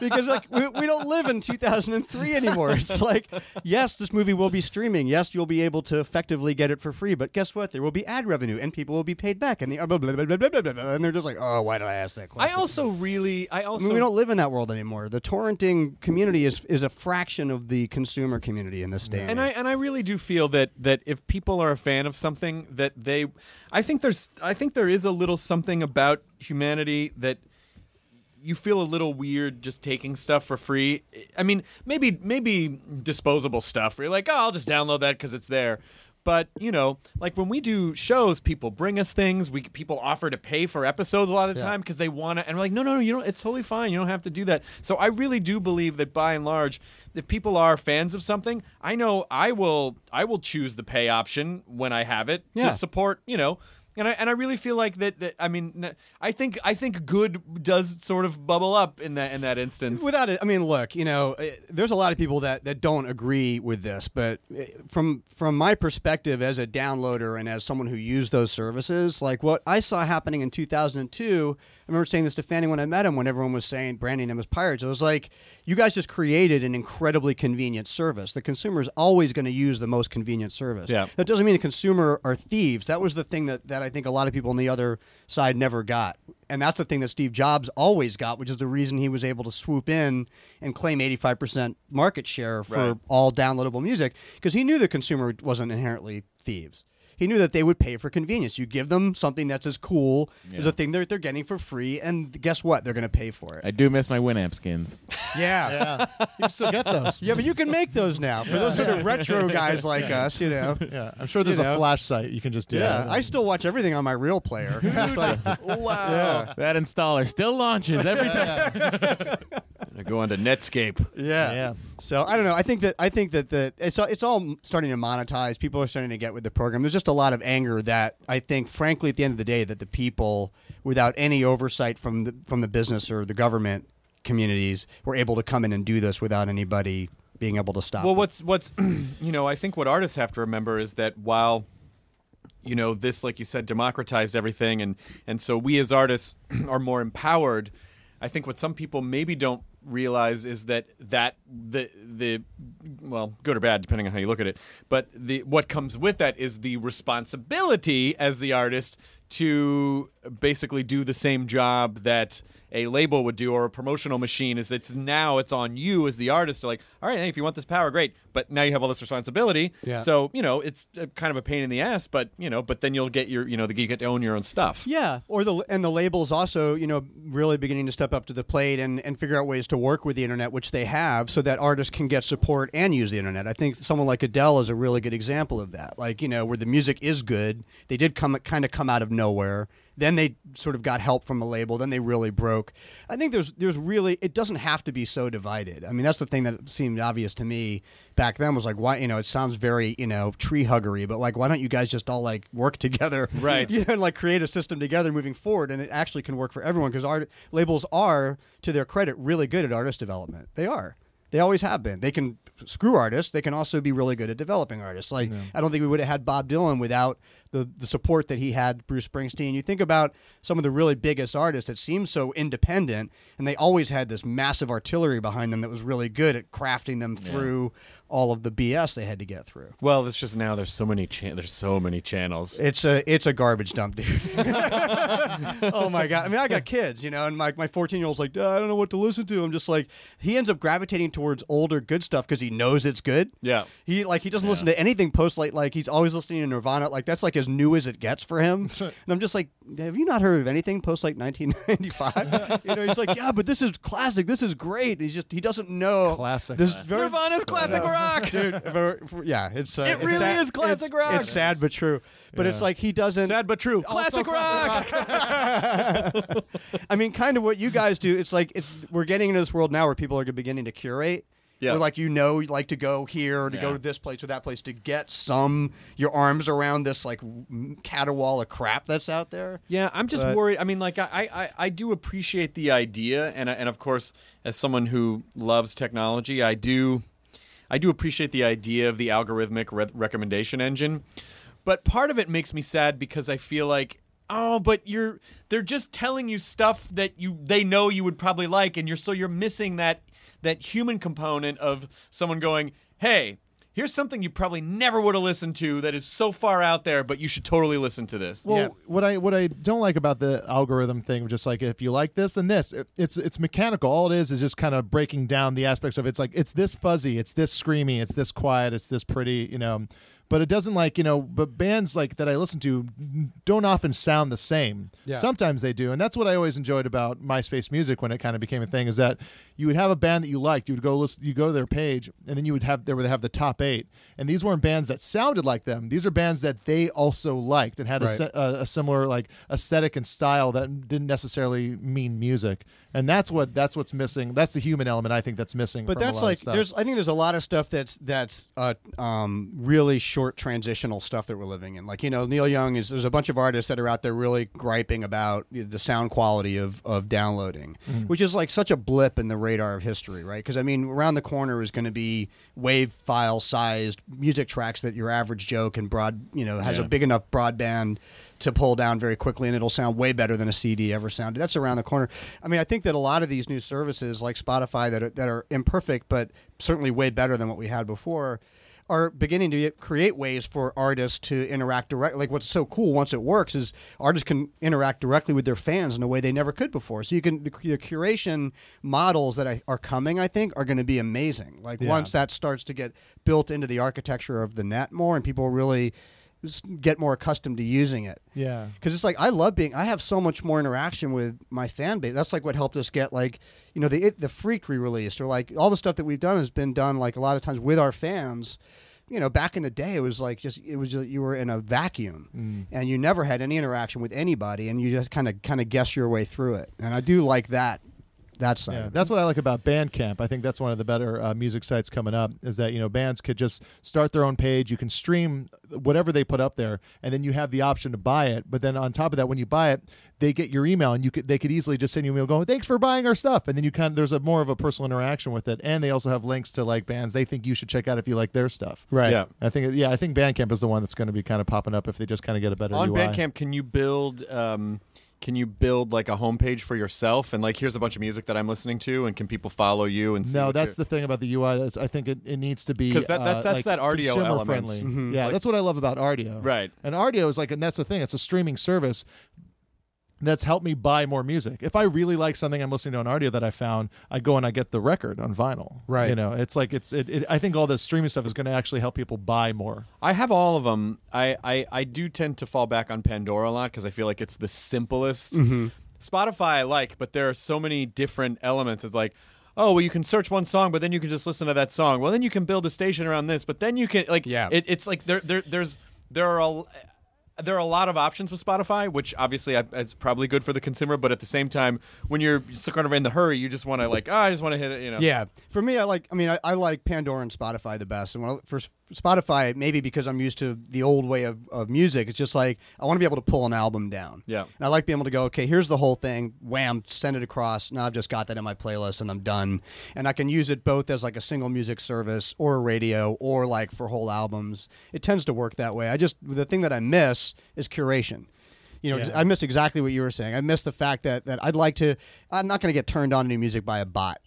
because like we, we don't live in 2003 anymore. It's (laughs) like yes, this movie will be streaming. Yes, you'll be able to effectively get it for free, but guess what? There will be ad revenue, and people will be paid back, and the blah, blah, blah, blah, blah, blah, blah, blah. and they're just like, oh, why did I ask that question?" I also really, I I also mean, we don't live in that world anymore. The torrenting community is is a fraction of the consumer community in this and I and I really do feel that that if people are a fan of something that they I think there's I think there is a little something about humanity that you feel a little weird just taking stuff for free. I mean, maybe maybe disposable stuff where you're like, "Oh, I'll just download that cuz it's there." But, you know, like when we do shows, people bring us things. We people offer to pay for episodes a lot of the Yeah. time because they want to and we're like, "No, no, no, you don't it's totally fine. You don't have to do that." So I really do believe that by and large if people are fans of something, I know I will I will choose the pay option when I have it Yeah. to support, you know. And I and I really feel like that that I mean I think I think good does sort of bubble up in that in that instance. Without it, I mean, look, you know, eh, there's a lot of people that, that don't agree with this, but eh, from from my perspective as a downloader and as someone who used those services, like what I saw happening in 2002, I remember saying this to Fanning when I met him, when everyone was saying branding them as pirates. It was like, you guys just created an incredibly convenient service. The consumer is always going to use the most convenient service. Yeah. That doesn't mean the consumer are thieves. That was the thing that, that I think a lot of people on the other side never got. And that's the thing that Steve Jobs always got, which is the reason he was able to swoop in and claim 85% market share for Right. all downloadable music because he knew the consumer wasn't inherently thieves. He knew that they would pay for convenience. You give them something that's as cool as Yeah. a thing that they're getting for free, and guess what? They're going to pay for it. I do miss my Winamp skins. (laughs) yeah. Yeah, you can still get those. Yeah, but you can make those now for those sort of retro (laughs) guys like us, you know. Yeah, I'm sure there's You know. a flash site you can just do. Yeah, that. I still watch everything on my real player. (laughs) It's like, wow. yeah, That installer still launches every time. I go on to Netscape. yeah, Yeah. So I don't know. I think that I think that the it's all, it's all starting to monetize. People are starting to get with the program. There's just a lot of anger that I think, frankly, at the end of the day, that the people, without any oversight from the from the business or the government communities, were able to come in and do this without anybody being able to stop. Well, them. what's what's (clears throat) you know, I think what artists have to remember is that while you know this, like you said, democratized everything, and and so we as artists (clears throat) are more empowered. I think what some people maybe don't realize is that that the the well, good or bad, depending on how you look at it, but the what comes with that is the responsibility as the artist to basically do the same job that a label would do or a promotional machine is it's now it's on you as the artist to like all right hey, if you want this power great but now you have all this responsibility Yeah. so you know it's uh kind of a pain in the ass but you know but then you'll get your you know the, you get to own your own stuff Yeah, or the and the labels also, you know, really beginning to step up to the plate and, and figure out ways to work with the internet, which they have, so that artists can get support and use the internet. I think someone like Adele is a really good example of that. Like, you know, where the music is good, they did come kind of come out of nowhere. Then they sort of got help from a label. Then they really broke. I think there's there's really it doesn't have to be so divided. I mean, that's the thing that seemed obvious to me back then was like, why you know, it sounds very you know tree huggery, but like, why don't you guys just all like work (laughs) together, Right. You know, and like create a system together moving forward, and it actually can work for everyone because art labels are, to their credit, really good at artist development. They are. They always have been. They can screw artists. They can also be really good at developing artists. Like I don't think we would have had Bob Dylan without the the support that he had Bruce Springsteen. You think about some of the really biggest artists that seem so independent, and they always had this massive artillery behind them that was really good at crafting them through all of the BS they had to get through. well it's just now there's so many cha- there's so many channels It's a it's a garbage dump, dude. (laughs) oh my god! I mean, I got kids, you know, and my my fourteen year old's like, I don't know what to listen to. I'm just like, he ends up gravitating towards older good stuff because he knows it's good. Yeah. he like he doesn't listen to anything post late. Like he's always listening to Nirvana. Like that's like as new as it gets for him. and I'm just like, have you not heard of anything post like 1995? you know, he's like, yeah, but this is classic. This is great. He's just he doesn't know Classic. This is very nirvana's classic rock (laughs) dude. for- for- yeah, it's uh, It it's really sad- is classic it's- rock. It's sad but true. But it's like he doesn't. sad but true classic rock (laughs) I mean, kind of what you guys do. It's like it's we're getting into this world now where people are beginning to curate. Yeah. Where like you know, you like to go here or to go Yeah. to this place or that place to get some your arms around this like m- caterwaul of crap that's out there. Yeah, I'm just But- worried. I mean, like I, I, I do appreciate the idea, and I- and of course, as someone who loves technology, I do, I do appreciate the idea of the algorithmic re- recommendation engine, but part of it makes me sad because I feel like oh, but you're they're just telling you stuff that you they know you would probably like, and you're so you're missing that that human component of someone going, hey. Here's something you probably never would have listened to that is so far out there, but you should totally listen to this. Well, what I what I don't like about the algorithm thing, just like if you like this and this, it, it's it's mechanical. All it is is just kind of breaking down the aspects of it. it's like it's this fuzzy, it's this screamy, it's this quiet, it's this pretty, you know. But it doesn't like you know. But bands like that I listen to don't often sound the same. Yeah. Sometimes they do, and that's what I always enjoyed about MySpace Music when it kind of became a thing. Is that you would have a band that you liked, you would go listen, you go to their page, and then you would have they would have the top eight, and these weren't bands that sounded like them. These are bands that they also liked and had Right. a, a similar like aesthetic and style that didn't necessarily mean music, and that's what that's what's missing. That's the human element I think that's missing. But that's like there's I think there's a lot of stuff that's that's uh, um, really short transitional stuff that we're living in. Like you know Neil Young is there's a bunch of artists that are out there really griping about the- sound quality of of downloading, which is like such a blip in the radar of history, right? Because I mean around the corner is going to be wave file sized music tracks that your average Joe can broad you know has Yeah. a big enough broadband to pull down very quickly and it'll sound way better than a CD ever sounded. That's around the corner. I mean, I think that a lot of these new services like Spotify that are, that are imperfect but certainly way better than what we had before are beginning to create ways for artists to interact direct like what's so cool once it works is artists can interact directly with their fans in a way they never could before so you can the, the curation models that are coming i think are going to be amazing like Yeah. once that starts to get built into the architecture of the net more and people really get more accustomed to using it yeah. because it's like I love being. I have so much more interaction with my fan base. That's like what helped us get like you know the it, the freak re-released or like all the stuff that we've done has been done like a lot of times with our fans. You know, back in the day, it was like just it was just, you were in a vacuum, mm. and you never had any interaction with anybody, and you just kind of kind of guess your way through it. And I do like that that side. Yeah, that's what I like about Bandcamp. I think that's one of the better uh, music sites coming up. Is that you know bands could just start their own page. You can stream whatever they put up there, and then you have the option to buy it. But then on top of that, when you buy it, they get your email, and you could they could easily just send you an email going, "Thanks for buying our stuff," and then you kind of there's a more of a personal interaction with it. And they also have links to like bands they think you should check out if you like their stuff. right. Yeah. I think yeah, I think Bandcamp is the one that's going to be kind of popping up if they just kind of get a better on UI. Bandcamp, can you build? Um, can you build like a homepage for yourself and like here's a bunch of music that I'm listening to and can people follow you and see No, that's the thing about the UI. I think it, it needs to be 'Cause that- that- uh, that's like that Rdio element. friendly. Mhm. Yeah, Like- that's what I love about Rdio. Right. And Rdio is like, and that's the thing. It's a streaming service that's helped me buy more music. If I really like something I'm listening to on Rdio that I found, I go and I get the record on vinyl. Right. You know, it's like it's. It, it, I think all this streaming stuff is going to actually help people buy more. I have all of them. I, I, I do tend to fall back on Pandora a lot because I feel like it's the simplest. Mm-hmm. Spotify I like, but there are so many different elements. It's like, oh, well, you can search one song, but then you can just listen to that song. Well, then you can build a station around this, but then you can like, Yeah. It, it's like there, there, there's there are a, there are a lot of options with Spotify, which obviously I, it's probably good for the consumer, but at the same time, when you're kind of in the hurry, you just want to like, oh, I just want to hit it, you know. Yeah, for me, I like. I mean, I, I like Pandora and Spotify the best. And when I, for S- Spotify, maybe because I'm used to the old way of, of music, it's just like I want to be able to pull an album down. Yeah. and I like being able to go, okay, here's the whole thing, wham, send it across. Now I've just got that in my playlist and I'm done. And I can use it both as like a single music service or a radio or like for whole albums. It tends to work that way. I just the thing that I miss is curation. You know, Yeah. I missed exactly what you were saying. I missed the fact that, that I'd like to. I'm not going to get turned on to new music by a bot.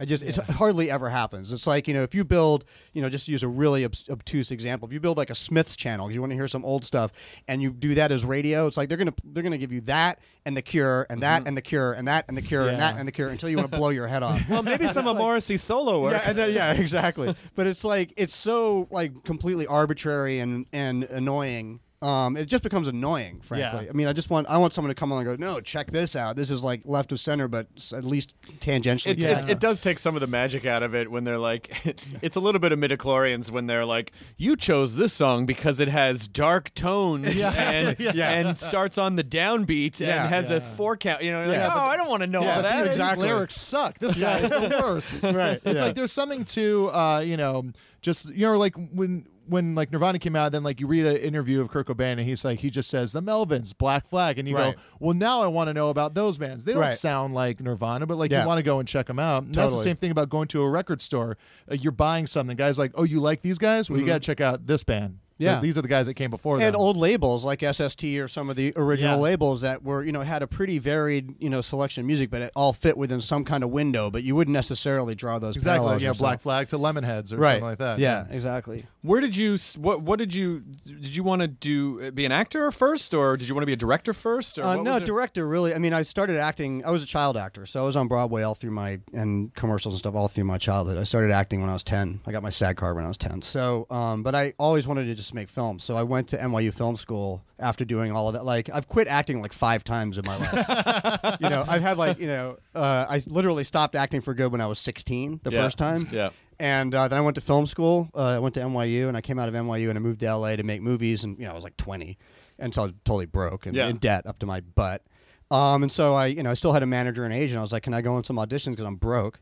I just it hardly ever happens. It's like you know if you build you know just to use a really obtuse example, if you build like a Smiths channel because you want to hear some old stuff, and you do that as radio, it's like they're gonna they're gonna give you that and the Cure and that mm-hmm. and the Cure and that and the Cure and that and the Cure until you want to blow your head off. (laughs) Well, maybe some of Morrissey's solo work. Yeah, and then, yeah, exactly. but it's like it's so like completely arbitrary and and annoying. Um, it just becomes annoying, frankly. Yeah. I mean, I just want I want someone to come along and go, no, check this out. This is like left of center, but at least tangentially. It, Yeah. it, it does take some of the magic out of it when they're like, (laughs) it's a little bit of midichlorians when they're like, you chose this song because it has dark tones (laughs) and (laughs) Yeah. and starts on the downbeat Yeah. and has Yeah. a four count. You know, Yeah, like, oh, I don't want to know Yeah, all that. these These Exactly. lyrics suck. This guy is the worst. Right, It's yeah. like there's something to uh, you know, just you know, like when when like Nirvana came out, then like you read an interview of Kurt Cobain, and he's like he just says the Melvins, Black Flag, and you Right. go, well, now I want to know about those bands. They don't Right. sound like Nirvana, but like Yeah. you want to go and check them out. And That's the same thing about going to a record store. Uh, you're buying something, guys like, oh, you like these guys? Well, you Mhm. got to check out this band. Yeah. these are the guys that came before and them. old labels like SST or some of the original Yeah. labels that were you know had a pretty varied you know selection of music, but it all fit within some kind of window. But you wouldn't necessarily draw those exactly, parallels yeah, yourself. Black Flag to Lemonheads or right. something like that. Yeah, exactly. Where did you? What? What did you? Did you want to do? Be an actor first, or did you want to be a director first? Or Uh, what no, was director. Really, I mean, I started acting. I was a child actor, so I was on Broadway all through my and commercials and stuff all through my childhood. I started acting when I was ten. I got my SAG card when I was ten. So, um, but I always wanted to just make films. So I went to NYU Film School after doing all of that. Like, I've quit acting like five times in my life. (laughs) you know, I've had like you know, uh, I literally stopped acting for good when I was sixteen the Yeah. first time. Yeah. And uh, then I went to film school. Uh, I went to NYU, and I came out of NYU, and I moved to LA to make movies. And you know, I was like 20, and so I was totally broke and Yeah. in debt up to my butt. Um, and so I, you know, I still had a manager and agent. I was like, "Can I go on some auditions because I'm broke?"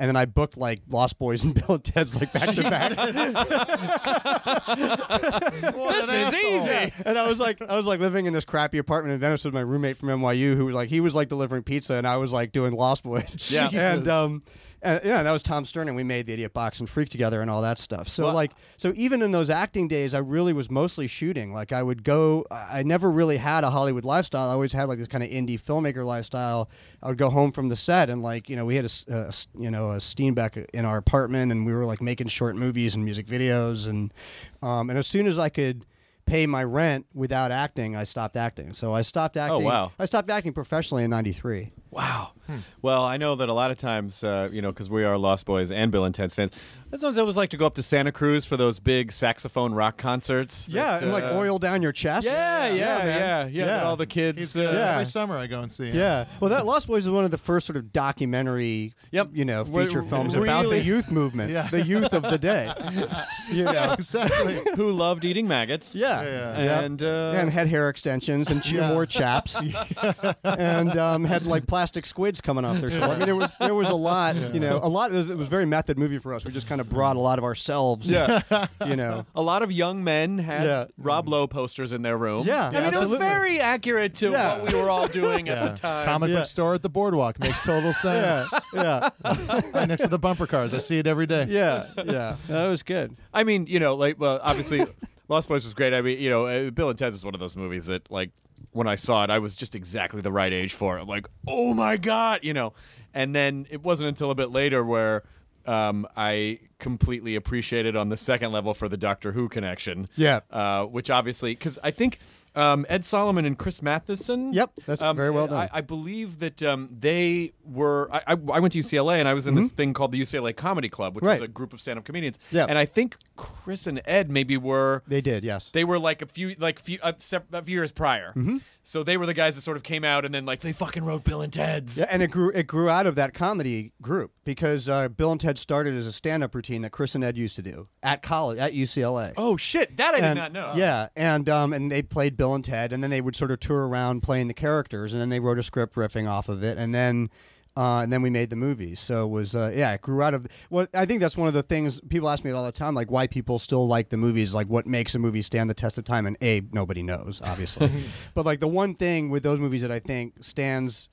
And then I booked like Lost Boys and (laughs) Bill and Ted's like back to back. This is easy. And I was like, I was like living in this crappy apartment in Venice with my roommate from NYU, who was like, he was like delivering pizza, and I was like doing Lost Boys. Yeah. and um, and yeah, that was Tom Stern, and we made the Idiot Box and Freak together and all that stuff. So Well- like, so even in those acting days, I really was mostly shooting. Like I would go, I never really had a Hollywood lifestyle. I always had like this kind of indie filmmaker lifestyle. I would go home from the set, and like you know, we had a, a you know a Steenbeck in our apartment, and we were like making short movies and music videos, and um, and as soon as I could pay my rent without acting, I stopped acting. So I stopped acting. Oh, wow. I stopped acting professionally in '93. Wow. Well, I know that a lot of times, uh, you know, because we are Lost Boys and Bill and Ted's fans, sometimes I always like to go up to Santa Cruz for those big saxophone rock concerts. Yeah, that, and like uh, oil down your chest. Yeah, yeah, yeah, man. yeah. yeah, that all the kids. Uh, uh, Yeah. Every summer I go and see him. Yeah. Well, that Lost Boys is one of the first sort of documentary, Yep. you know, Wh- feature films about the youth movement, Yeah. the youth of the day. (laughs) you know. (laughs) exactly. who loved eating maggots. Yeah. Yeah. Yeah. And, uh, and had hair extensions and Yeah. wore chaps, (laughs) and um, had like plastic squids coming off their. I mean, there was there was a lot, you know, a lot. It was, it was a very method movie for us. We just kind of brought a lot of ourselves. Yeah. You know. (laughs) A lot of young men had Yeah. Rob Lowe posters in their room. Yeah. I Yeah, mean, it was very accurate to Yeah. what we were all doing Yeah. at the time. Comic Yeah. book store at the boardwalk makes total (laughs) Yeah. sense. Yeah. (laughs) right next to the bumper cars. I see it every day. Yeah. Yeah. That was good. I mean, you know, like, well, obviously, Lost Boys was great. I mean, you know, uh, Bill and Ted's is one of those movies that, like, when I saw it, I was just exactly the right age for it. I'm like, oh my god, you know. And then it wasn't until a bit later where um, I completely appreciated on the second level for the Doctor Who connection. Yeah. uh, which obviously, because I think um, Ed Solomon and Chris Matheson. Yep, that's um, very well done. I, I believe that um, they were. I, I, went to UCLA and I was in this thing called the UCLA Comedy Club, which Mm-hmm. Right. was a group of stand-up comedians. Yeah. and I think Chris and Ed maybe were They did. Yes. they were like a few like few a, sep- a few years prior. Mm-hmm. So they were the guys that sort of came out and then like they fucking wrote Bill and Ted's. Yeah, and it grew it grew out of that comedy group because uh, Bill and Ted started as a stand-up routine that Chris and Ed used to do at college at UCLA. Oh shit, that I did not know. Yeah, and um, and they played Bill and Ted, and then they would sort of tour around playing the characters, and then they wrote a script riffing off of it, and then. Uh, and then we made the movies, so it was uh, yeah, it grew out of. Well, I think that's one of the things people ask me all the time, like why people still like the movies, like what makes a movie stand the test of time. And a nobody knows, obviously, (laughs) but like the one thing with those movies that I think stands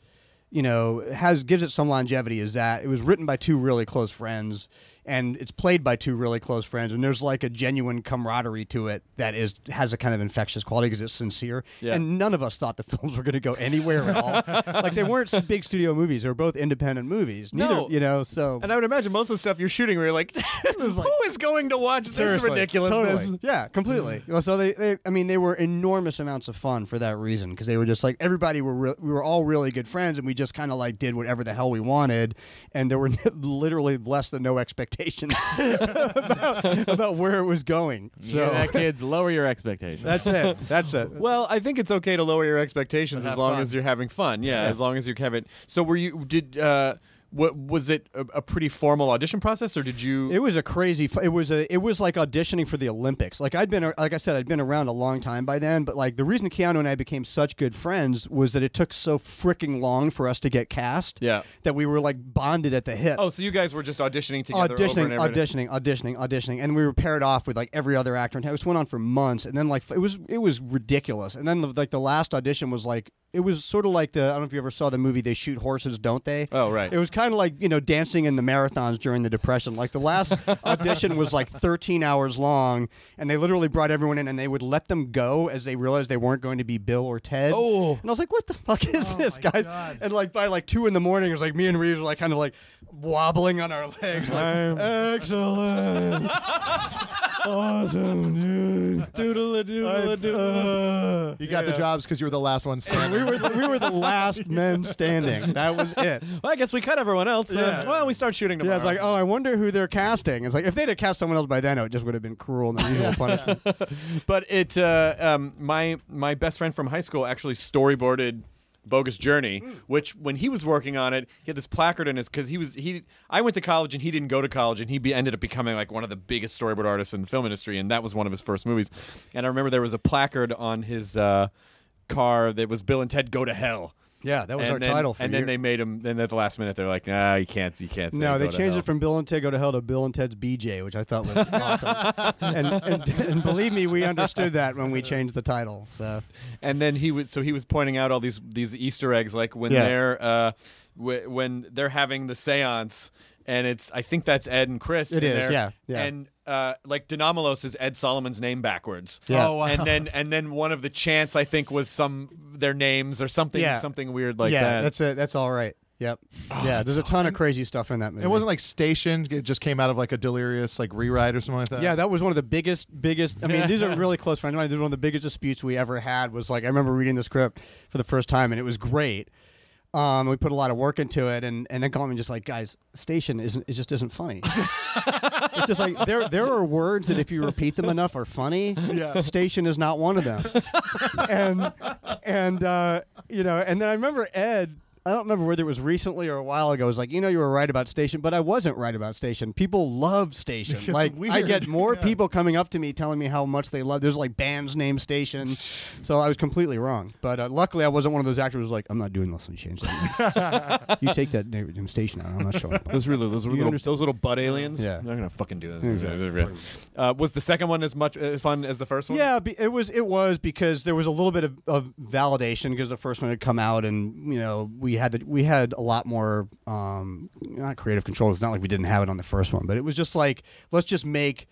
you know, has gives it some longevity is that it was written by two really close friends and it's played by two really close friends and there's like a genuine camaraderie to it that is has a kind of infectious quality because it's sincere Yeah. and none of us thought the (laughs) films were going to go anywhere at all (laughs) like they weren't big studio movies they were both independent movies neither No. you know so And I would imagine most of the stuff you're shooting, where you're like, (laughs) who is going to watch this ridiculousness? totally. Yeah, completely. Well, So they, they, I mean, they were enormous amounts of fun for that reason because they were just like everybody were re- we were all really good friends and we just kind of like did whatever the hell we wanted and there were literally less than no expectations (laughs) about, about where it was going. So yeah, that kids lower your expectations. that's it. That's it. Well, I think it's okay to lower your expectations as long fun. as you're having fun. Yeah, Yeah. as long as you're having. So were you? Did uh, what was it a, a pretty formal audition process, or did you? It was a crazy. It was a. It was like auditioning for the Olympics. Like I'd been, like I said, I'd been around a long time by then. But like the reason Keanu and I became such good friends was that it took so freaking long for us to get cast. Yeah. That we were like bonded at the hip. oh, so you guys were just auditioning together, auditioning, and over and- auditioning, auditioning, auditioning, and we were paired off with like every other actor and it went on for months, and then like it was it was ridiculous. And then like the last audition was like it was sort of like the I don't know if you ever saw the movie They Shoot Horses, Don't They? Oh, right. It was kind of like you know dancing in the marathons during the Depression. Like the last (laughs) audition was like 13 hours long, and they literally brought everyone in, and they would let them go as they realized they weren't going to be Bill or Ted. Oh. and I was like, what the fuck is this, guys? And like by like two in the morning, it was like me and Reeves were like kind of like wobbling on our legs, like excellent, (laughs) awesome, dude, doodle doodle doodle. You got the jobs because you were the last one standing. We were the, we were the last (laughs) men standing. That was it. Well, I guess we cut everyone else. uh, well, we start shooting tomorrow. Yeah, it's like, oh, I wonder who they're casting. It's like if they'd have cast someone else by then, it just would have been cruel and unusual punishment. (laughs) but it uh, um, my my best friend from high school actually storyboarded bogus journey which when he was working on it he had this placard in his because he was he i went to college and he didn't go to college and he be, ended up becoming like one of the biggest storyboard artists in the film industry and that was one of his first movies and i remember there was a placard on his uh, car that was bill and ted go to hell Yeah, that was and our then, title for and years. then they made him then at the last minute they're like nah you can't you can't say No, they changed Hell." it from Bill and Ted Go to Hell to Bill and Ted's BJ, which I thought was (laughs) awesome. and, and, and believe me, we understood that when we changed the title. So and then he was so he was pointing out all these these Easter eggs, like when Yeah. they're uh, w- when they're having the séance, and it's I think that's Ed and Chris. It in is, there, yeah, yeah. And uh, like De Nomolos is Ed Solomon's name backwards. Yeah. Oh, wow. And then and then one of the chants I think was some their names or something Yeah. something weird like yeah, that. that's it. That's all right. Yep. yeah, there's a ton of crazy stuff in that movie. It wasn't like stationed. It just came out of like a delirious like rewrite or something like that. Yeah, that was one of the biggest, biggest. I mean, these are (laughs) really close friends. of mine. This was one of the biggest disputes we ever had. Was like I remember reading the script for the first time, and it was great. Um, we put a lot of work into it, and and then Coleman just like, guys, station isn't it just isn't funny. (laughs) it's just like there there are words that if you repeat them enough are funny. Yeah. Station is not one of them. (laughs) and and uh, you know, and then I remember Ed. I don't remember whether it was recently or a while ago. It was like, you know, you were right about Station, but I wasn't right about Station. People love Station. It's like, I get (laughs) more Yeah. people coming up to me telling me how much they love. There's like bands named Station, so I was completely wrong. But uh, luckily, I wasn't one of those actors who was like, I'm not doing this. and change that. (laughs) you take that name, name Station out. I'm not showing up. those really those You little understand? those little butt aliens. Yeah. they're not gonna fucking do this. Exactly. Uh, was the second one as much as fun as the first one? Yeah, it was. It was because there was a little bit of, of validation because the first one had come out, and you know we had the, we had a lot more um, not creative control. It's not like we didn't have it on the first one, but it was just like let's just make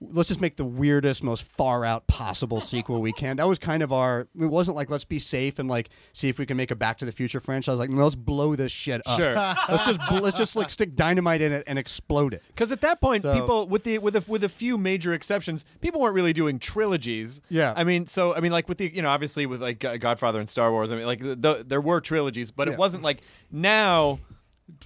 let's just make the weirdest, most far out possible sequel we can. That was kind of our. It wasn't like let's be safe and like see if we can make a Back to the Future franchise. Like no, let's blow this shit up. Sure. (laughs) let's just let's just like stick dynamite in it and explode it. Because at that point, So- people with the with a, with a few major exceptions, people weren't really doing trilogies. Yeah. I mean, so I mean, like with the you know, obviously with like Godfather and Star Wars, I mean, like the, the, there were trilogies, but Yeah. it wasn't like now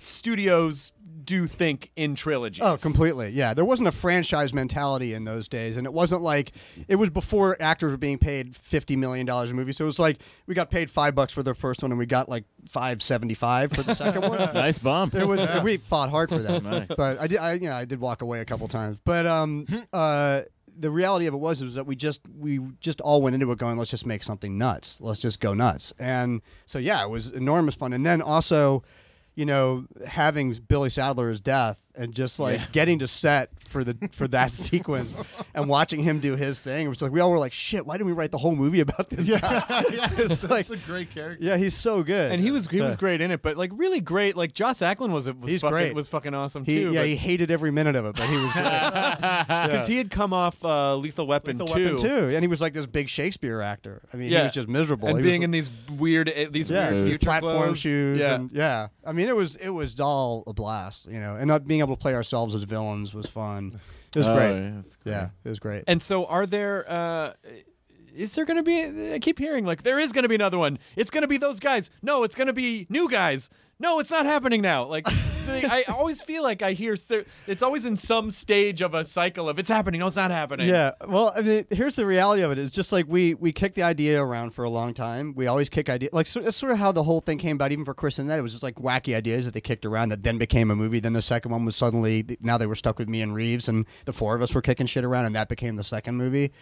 studios do think in trilogies. Oh, completely. Yeah, there wasn't a franchise mentality in those days, and it wasn't like it was before actors were being paid fifty million dollars a movie. So it was like we got paid five bucks for the first one, and we got like five seventy five for the second one. (laughs) Nice bump. It was we fought hard for that, Nice. but I did. I you know I did walk away a couple times, but um (laughs) uh. The reality of it was was that we just we just all went into it going let's just make something nuts let's just go nuts and so yeah it was enormous fun and then also you know, having Billy Sadler's death and just like getting to set for the for that (laughs) sequence and watching him do his thing. It was like we all were like, shit, why didn't we write the whole movie about this guy? (laughs) yeah, (laughs) It's like- that's a great character. yeah, he's so good. and he was he was great in it, but like really great. Like Joss Ackland was was He's fucking, great. was fucking awesome He, too. yeah, but- he hated every minute of it, but he was great. because he had come off uh, Lethal Weapon the too. weapon too, and he was like this big Shakespeare actor. I mean, Yeah. he was just miserable. and He being was, in these weird uh, these yeah, weird future platform clothes. shoes, Yeah. and yeah. I mean, it was it was all a blast, you know, and not being able to play ourselves as villains was fun. It was Oh, great. yeah, great. Yeah, it was great. And so, are there? Uh, is there going to be? I keep hearing like there is going to be another one. It's going to be those guys. No, it's going to be new guys. No, it's not happening now. Like. I always feel like I hear it's always in some stage of a cycle of it's happening, no, it's not happening. Yeah. Well, I mean, here's the reality of it. It's just like we we kicked the idea around for a long time. We always kick idea like so, sort of how the whole thing came about. Even for Chris and that, it was just like wacky ideas that they kicked around that then became a movie. Then the second one was suddenly now they were stuck with me and Reeves, and the four of us were kicking shit around, and that became the second movie.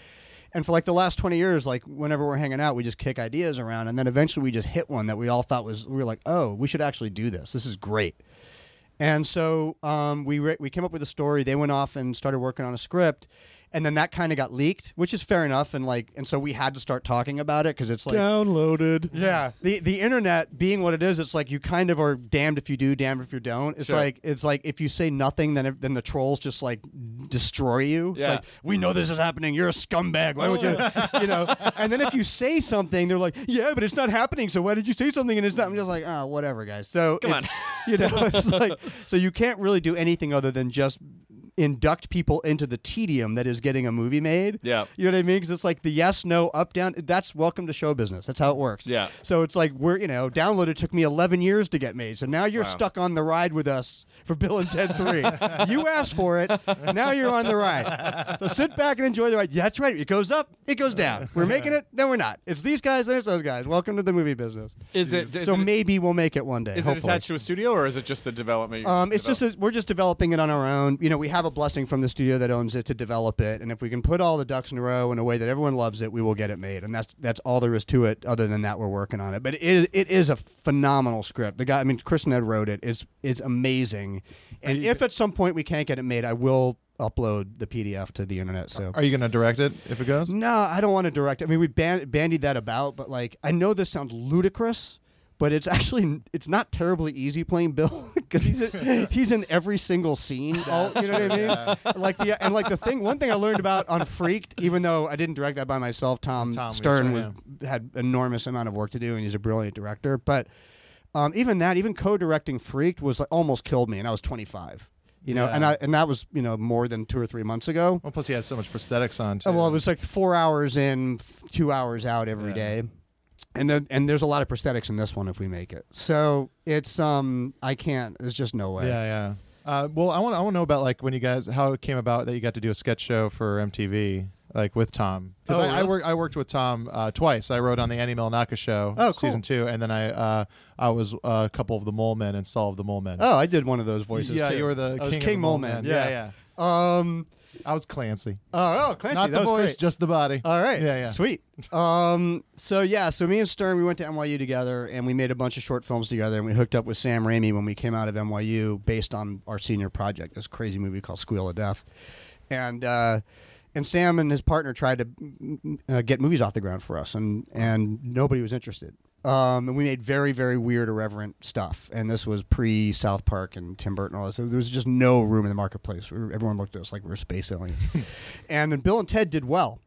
And for like the last twenty years, like whenever we're hanging out, we just kick ideas around, and then eventually we just hit one that we all thought was we were like, oh, we should actually do this. This is great. And so um, we re- we came up with a story. They went off and started working on a script, and then that kind of got leaked, which is fair enough. And like, and so we had to start talking about it because it's like Downloaded. yeah, the the internet being what it is, it's like you kind of are damned if you do, damned if you don't. It's Sure. like it's like if you say nothing, then it- then the trolls just like destroy you. Yeah. It's like we know this is happening. You're a scumbag. Why would you? (laughs) (laughs) you know. And then if you say something, they're like, yeah, but it's not happening. So why did you say something? And it's not. I'm just like, oh, whatever, guys. So Come it's- (laughs) you know, it's like so you can't really do anything other than just induct people into the tedium that is getting a movie made. Yeah. You know what I mean? Because it's like the yes, no, up, down. That's welcome to show business. That's how it works. Yeah. So it's like we're you know downloaded took me 11 years to get made. So now you're Wow. stuck on the ride with us for Bill and Ted 3. (laughs) you asked for it. Now you're on the ride. So sit back and enjoy the ride. Yeah, that's right. It goes up. It goes down. We're making it. Then we're not. It's these guys. Then it's those guys. Welcome to the movie business. Is it? Is so it, maybe we'll make it one day. is it attached to a studio or is it just the development? Um, it's just a, we're just developing it on our own. You know, we have a blessing from the studio that owns it to develop it, and if we can put all the ducks in a row in a way that everyone loves it, we will get it made. And that's that's all there is to it. Other than that, we're working on it. But it is, it is a phenomenal script. The guy, I mean, Chris Ned wrote it. It's it's amazing. And if at some point we can't get it made, I will upload the PDF to the internet. So. Are you going to direct it if it goes? No, I don't want to direct. It. I mean, we ban- bandied that about, but like, I know this sounds ludicrous, but it's actually it's not terribly easy playing Bill (laughs) because he's in, (laughs) he's in every single scene. All, you know what I mean? Like the and like the thing. One thing I learned about on Freaked, even though I didn't direct that by myself, Tom, Tom Stern was Stern, had enormous amount of work to do, and he's a brilliant director. But um, even that, even co-directing Freaked was like, almost killed me, and I was 25. You know, Yeah. and I and that was you know more than two or three months ago. Well, plus he had so much prosthetics on too. Oh, well, it was like four hours in, two hours out every Yeah. day, and then and there's a lot of prosthetics in this one if we make it. So it's um I can't. There's just no way. Yeah, yeah. Uh, well, I want I want to know about like when you guys how it came about that you got to do a sketch show for MTV like with Tom because Oh, I, I worked I worked with Tom uh, twice. I wrote on the Andy Milonakis show Oh, cool. season two, and then I uh, I was uh, a couple of the Mole Men and Saul of the Mole Men. Oh, I did one of those voices. yeah, too. you were the I king, King, Mole Man. Man. Yeah, yeah. Um. I was Clancy, Oh, oh, Clancy, not that the was voice, great. just the body. All right. Yeah, yeah. Sweet. Um, so yeah, so me and Stern, we went to NYU together, and we made a bunch of short films together, and we hooked up with Sam Raimi when we came out of NYU, based on our senior project, this crazy movie called Squeal of Death, and uh, and Sam and his partner tried to uh, get movies off the ground for us, and and nobody was interested. Um, and we made very, very weird, irreverent stuff. And this was pre South Park and Tim Burton. And all this. So there was just no room in the marketplace. We were- everyone looked at us like we were space aliens. (laughs) and then Bill and Ted did well.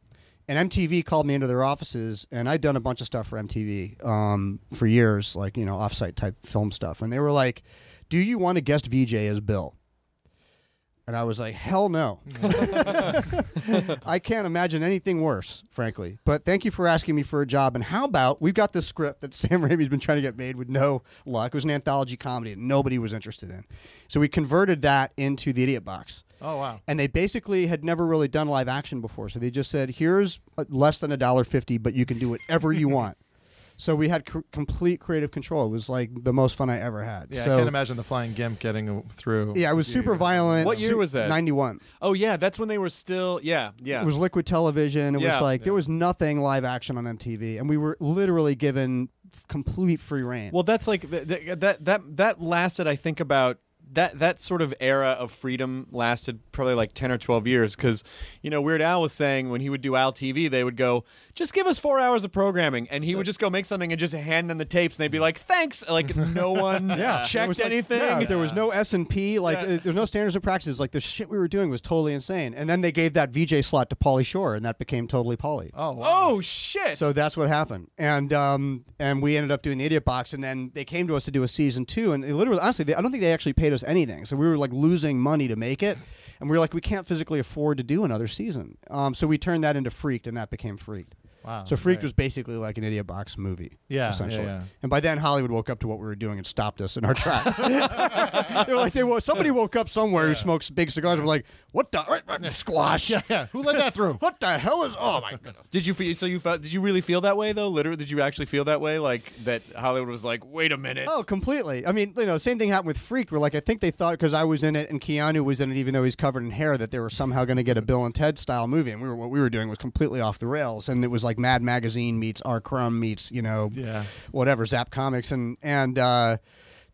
And MTV called me into their offices, and I'd done a bunch of stuff for MTV um, for years, like you know, offsite type film stuff. And they were like, "Do you want to guest VJ as Bill?" And I was like, "Hell no! (laughs) I can't imagine anything worse, frankly." But thank you for asking me for a job. And how about we've got this script that (laughs) Sam Raimi's been trying to get made with no luck. It was an anthology comedy that nobody was interested in, so we converted that into the Idiot Box Oh wow. and they basically had never really done live action before. So they just said, "Here's uh, less than a dollar fifty, but you can do whatever you want." So we had cr- complete creative control. It was like the most fun I ever had. Yeah, so, I can't imagine the flying gimp getting uh, through. Yeah, it was super violent. What year was that? Ninety-one. Oh yeah, that's when they were still. Yeah, yeah. It was liquid television. It Yeah. was like there was nothing live action on MTV, and we were literally given f- complete free reign. Well, that's like th- th- that that that lasted. I think about that that sort of era of freedom lasted probably like ten or twelve years. Because you know, Weird Al was saying when he would do Al TV, they would go, "Just give us four hours of programming," and he would just go make something and just hand them the tapes, and they'd be like, "Thanks." Like (laughs) no one yeah, checked was like- anything. yeah, there was no S and P. Like Yeah. uh, there's no standards and practices. Like the shit we were doing was totally insane. And then they gave that VJ slot to Pauly Shore, and that became totally Pauly. Oh wow. Oh shit! So that's what happened, and um, and we ended up doing the Idiot Box, and then they came to us to do a season two, and they literally, honestly, they, I don't think they actually paid us anything, so we were like losing money to make it, and we were like, we can't physically afford to do another season, um, so we turned that into Freaked, and that became Freaked. Wow, So Freaked right. was basically like an idiot box movie. Yeah, yeah, essentially. yeah. And by then Hollywood woke up to what we were doing and stopped us in our tracks. (laughs) (laughs) they were like, they wo- somebody woke up somewhere who smokes big cigars. and were like, what the squash? Yeah, yeah. Who let that through? (laughs) What the hell is? Oh my goodness. Did you feel? So you felt? Did you really feel that way though? Literally, did you actually feel that way? Like that Hollywood was like, wait a minute. Oh, completely. I mean, you know, same thing happened with Freaked, where like I think they thought because I was in it and Keanu was in it, even though he's covered in hair, that they were somehow going to get a Bill and Ted style movie, and we were what we were doing was completely off the rails, and it was like Mad Magazine meets R. Crumb meets you know, Yeah. whatever Zap Comics, and and uh,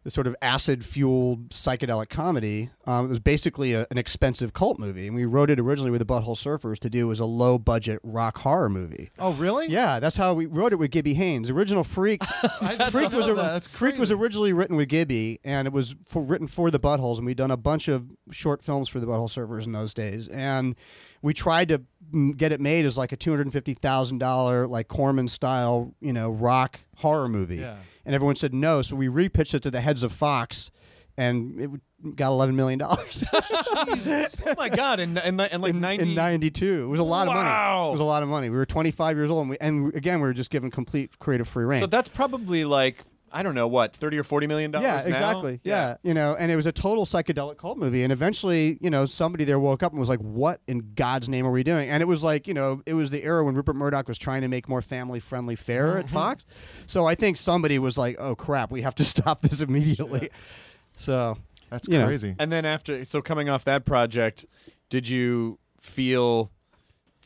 the sort of acid fueled psychedelic comedy. Um, it was basically a, an expensive cult movie, and we wrote it originally with the Butthole Surfers to do as a low budget rock horror movie. Oh, really? Yeah, that's how we wrote it with Gibby Haynes. Original Freak, (laughs) Freak was a. Freak was originally written with Gibby, and it was for, written for the Buttholes, and we'd done a bunch of short films for the Butthole Surfers in those days, and we tried to get it made as like a two hundred and fifty thousand dollar like Corman style, you know, rock horror movie, Yeah. and everyone said no, so we repitched it to the heads of Fox, and it got eleven million dollars. (laughs) oh my god! And and, and like in, ninety. in 92 it was a lot of money Wow. it was a lot of money we were 25 years old and, we, and again we were just given complete creative free reign So that's probably like I don't know what thirty or forty million dollars. yeah now? exactly yeah. you know and it was a total psychedelic cult movie and eventually you know somebody there woke up and was like what in god's name are we doing and it was like you know it was the era when rupert murdoch was trying to make more family friendly fare Mm-hmm. at fox so i think somebody was like oh crap we have to (laughs) stop this immediately so That's you know. crazy. And then after, so coming off that project, did you feel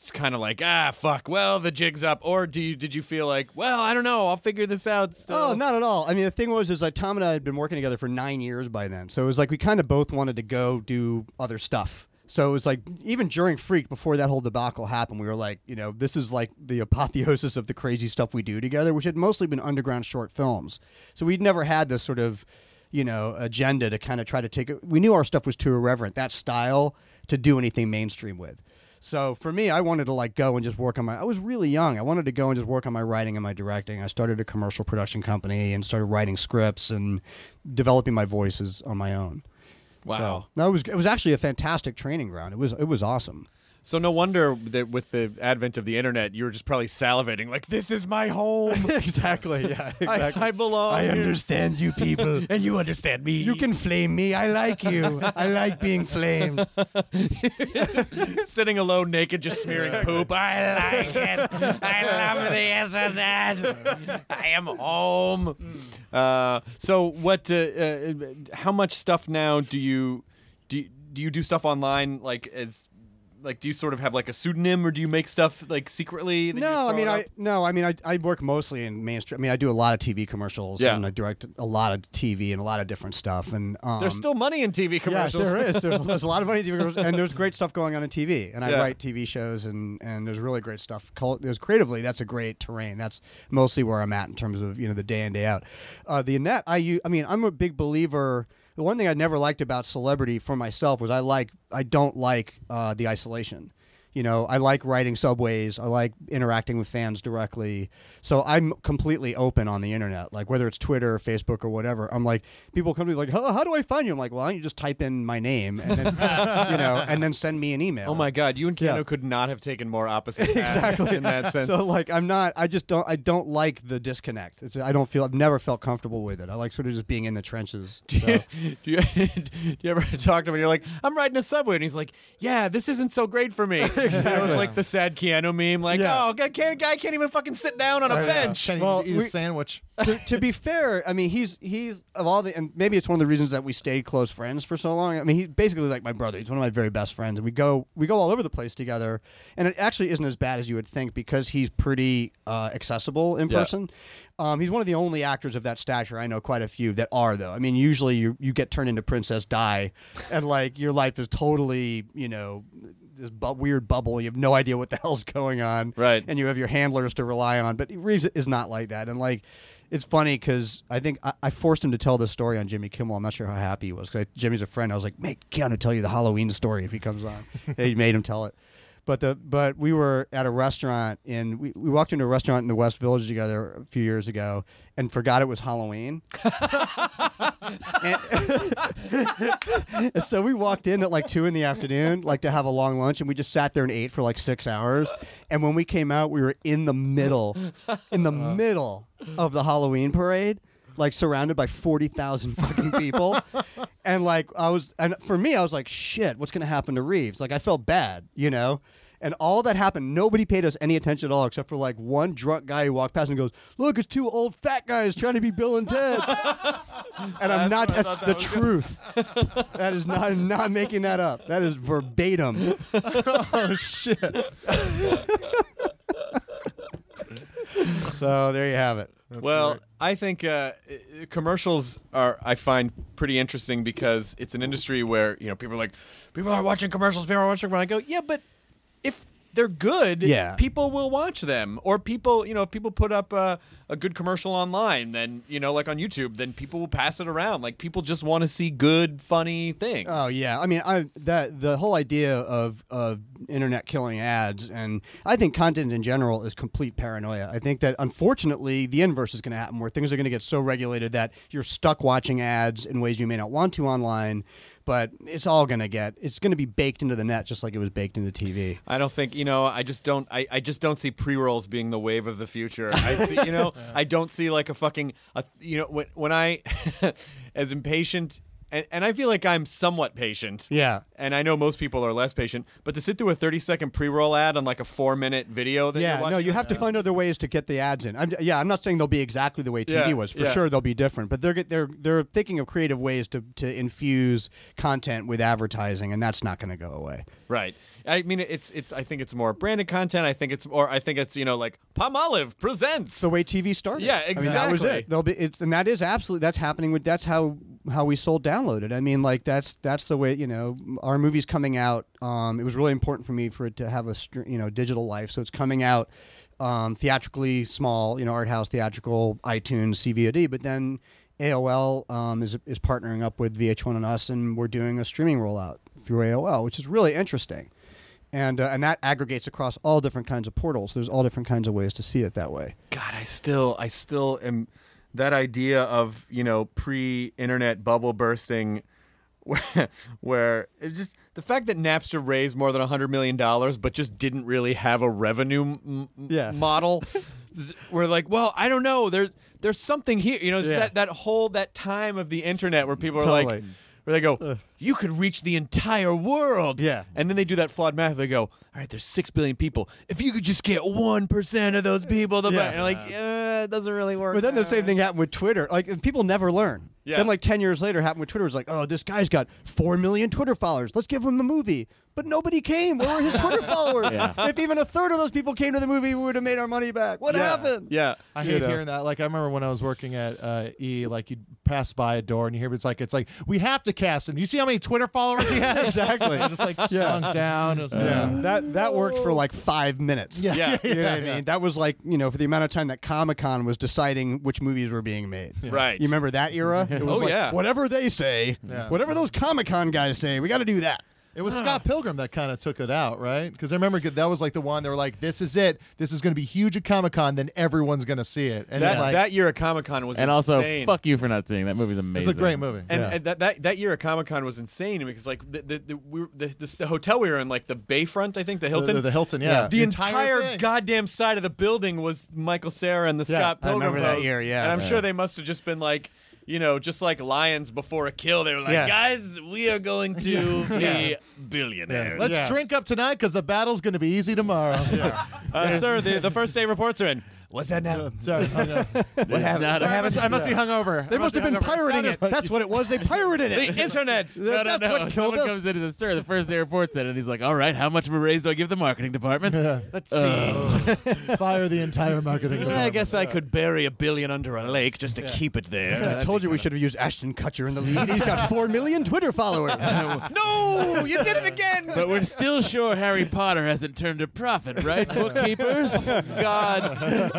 it's kind of like ah fuck? Well, the jig's up, or do you did you feel like well I don't know I'll figure this out still? Oh, not at all. I mean, the thing was, is like Tom and I had been working together for nine years by then, so it was like we kind of both wanted to go do other stuff. So it was like even during Freak, before that whole debacle happened, we were like, you know, this is like the apotheosis of the crazy stuff we do together, which had mostly been underground short films. So we'd never had this sort of, you know, agenda to kind of try to take it. We knew our stuff was too irreverent, that style, to do anything mainstream with. So for me, I wanted to like go and just work on my. I was really young. I wanted to go and just work on my writing and my directing. I started a commercial production company and started writing scripts and developing my voices on my own. Wow. So, that was it was actually a fantastic training ground. It was it was awesome. So no wonder that with the advent of the internet, you were just probably salivating like this is my home. (laughs) exactly. Yeah. (laughs) I, I belong. I understand you people. (laughs) and you understand me. You can flame me. I like you. I like being flamed. sitting alone, naked, just smearing poop. I like it. I love the internet. I am home. Uh, so, what? Uh, uh, how much stuff now do you do? Do you do stuff online like as? Like, do you sort of have like a pseudonym, or do you make stuff like secretly? that you just No, I mean, I no, I mean, I, I work mostly in mainstream. I mean, I do a lot of TV commercials, Yeah. and I direct a lot of TV and a lot of different stuff. And um, There's still money in TV yeah, commercials. there is. There's, (laughs) there's a lot of funny TV commercials, and there's great stuff going on in TV. And I Yeah. write TV shows, and and there's really great stuff. There's creatively, that's a great terrain. That's mostly where I'm at in terms of you know the day in day out. Uh, the net, I mean, I'm a big believer. The one thing I never liked about celebrity for myself was I like I don't like uh, the isolation. You know, I like writing subways. I like interacting with fans directly. So I'm completely open on the internet, like whether it's Twitter or Facebook or whatever. I'm like, people come to me like, how, how do I find you? I'm like, well, why don't you just type in my name and then, (laughs) you know, and then send me an email. Oh my God, you and Keanu Yeah. could not have taken more opposite (laughs) exactly in that sense. So like, I'm not. I just don't. I don't like the disconnect. It's, I don't feel. I've never felt comfortable with it. I like sort of just being in the trenches. So. do, you, (laughs) do you ever talk to him and you're like, I'm riding a subway, and he's like, Yeah, this isn't so great for me. It was like the sad Keanu meme, like, Yeah. Oh, guy can't, guy can't even fucking sit down on a Yeah. bench. Can't Well, even eat we- a sandwich. to, to be fair, I mean, he's he's of all the, and maybe it's one of the reasons that we stayed close friends for so long. I mean, he's basically like my brother. He's one of my very best friends, and we go we go all over the place together. And it actually isn't as bad as you would think because he's pretty uh, accessible in Yeah. person. Um, he's one of the only actors of that stature I know quite a few that are though. I mean, usually you you get turned into Princess Di, and like your life is totally you know this bu- weird bubble. You have no idea what the (laughs) hell's going on, Right. And you have your handlers to rely on. But Reeves is not like that, and like it's funny because I think I, I forced him to tell this story on Jimmy Kimmel. I'm not sure how happy he was because Jimmy's a friend. I was like, make Keanu tell you the Halloween story if he comes on. (laughs) he made him tell it. But the but we were at a restaurant in we, we walked into a restaurant in the West Village together a few years ago and forgot it was Halloween. And (laughs) so we walked in at like two in the afternoon, like to have a long lunch, and we just sat there and ate for like six hours. And when we came out, we were in the middle, in the uh. middle of the Halloween parade, like surrounded by forty thousand (laughs) fucking people. and like I was, and for me, I was like, shit, what's gonna happen to Reeves? Like I felt bad, you know. And all that happened, nobody paid us any attention at all, except for like one drunk guy who walked past and goes, "Look, it's two old fat guys trying to be Bill and Ted." (laughs) and I'm not. That's the truth. that is not. I'm not making that up. That is verbatim. (laughs) oh shit! (laughs) so there you have it. well, I think uh, commercials are I find pretty interesting because it's an industry where you know people are like people are watching commercials, people are watching. When I go, yeah, but if they're good, Yeah. people will watch them. Or people, you know, if people put up a, a good commercial online, then you know, like on YouTube, then people will pass it around. Like people just want to see good, funny things. Oh yeah, I mean, I that the whole idea of of internet killing ads, and I think content in general is complete paranoia. I think that unfortunately the inverse is going to happen, where things are going to get so regulated that you're stuck watching ads in ways you may not want to online. But it's all going to get it's going to be baked into the net, just like it was baked into TV. I don't think you know. I just don't. I, I just don't see pre rolls being the wave of the future. I see, you know. (laughs) I don't see like a fucking. A, you know when when I, (laughs) as impatient. And, and I feel like I'm somewhat patient. Yeah. And I know most people are less patient. But to sit through a 30 second pre roll ad on like a four minute video that yeah, you're watching. no, you have to find other ways to get the ads in. I'm, yeah, I'm not saying they'll be exactly the way TV Yeah, was. For yeah. sure, they'll be different, but they're they're they're thinking of creative ways to to infuse content with advertising, and that's not going to go away. Right. I mean, it's it's. I think it's more branded content. I think it's or I think it's you know like Palm Olive presents the way TV started. Yeah, I mean, that was exactly. it. They'll be it's and that is absolutely that's happening with that's how how we sold downloaded. I mean, like that's that's the way you know our movies coming out. Um, it was really important for me for it to have a you know digital life, so it's coming out um, theatrically small, you know, art house theatrical, iTunes, CVOD, but then. AOL um, is is partnering up with VH1 and us, and we're doing a streaming rollout through AOL, which is really interesting, and uh, and that aggregates across all different kinds of portals. There's all different kinds of ways to see it that way. God, I still, I still am. That idea of you know pre-internet bubble bursting, (laughs) where, where it's just the fact that Napster raised more than hundred million dollars, but just didn't really have a revenue m- Yeah. (laughs) model. We're like, well, I don't know. There's there's something here. You know, it's Yeah. that that whole that time of the internet where people are Totally. like. Where they go, you could reach the entire world. Yeah. And then they do that flawed math. They go, all right, there's six billion people. If you could just get 1% of those people buy. Yeah. Like, yeah, it doesn't really work. But then the same thing happened with Twitter. Like people never learn. Yeah. Then like ten years later, happened with Twitter. It was like, oh, this guy's got four million Twitter followers. Let's give him the movie. But nobody came. Where were his Twitter (laughs) followers? If even a third of those people came to the movie, we would have made our money back. What Yeah. happened? Yeah. I You hate know. hearing that. Like I remember when I was working at uh, E, like you'd pass by a door and you hear it's like it's like we have to cast him. You see how many Twitter followers he has? (laughs) Exactly. just like Yeah. sunk down. It was- Yeah, that that worked for like five minutes. Yeah. Yeah. you know what I mean. That was like you know for the amount of time that Comic Con was deciding which movies were being made. Right. You remember that era? It oh, was Oh, like, yeah. Whatever they say, Yeah. whatever those Comic Con guys say, we got to do that. It was ah. Scott Pilgrim that kind of took it out, right? Because I remember that was like the one they were like, "This is it. This is going to be huge at Comic Con. Then everyone's going to see it." And That, like, that year at Comic Con was And also, insane. fuck you for not seeing that movie's amazing. it's a great movie. And, Yeah. and that, that that year at Comic Con was insane because like the the the, we were, the, the the hotel we were in like the Bayfront I think the Hilton the, the Hilton, yeah, Yeah. the entire, thing. goddamn side of the building was Michael Cera and the Yeah, Scott I Pilgrim remember that year, yeah. and I'm Yeah. sure they must have just been like. You know, just like lions before a kill, they were like, Yeah. "Guys, we are going to (laughs) be billionaires." Let's Yeah. drink up tonight because the battle's going to be easy tomorrow. (laughs) Uh, sir, the, the first day reports are in. What's that now? (laughs) Sorry, I. What happened? I must, I must be hungover. They I must have be been pirating it. That's what it was. They pirated it. (laughs) The it. internet. (laughs) No, no, That's no. what killed Someone us. comes in and says, "Sir, the first day reports it," and he's like, "All right, how much of a raise do I give the marketing department?" Let's see. Uh. fire the entire marketing. I department. guess I could bury a billion under a lake just to keep it there. I told you we should have used Ashton Kutcher in the lead. He's got four million Twitter followers. no, you did it again. But we're still sure Harry Potter hasn't turned a profit, right, bookkeepers? God,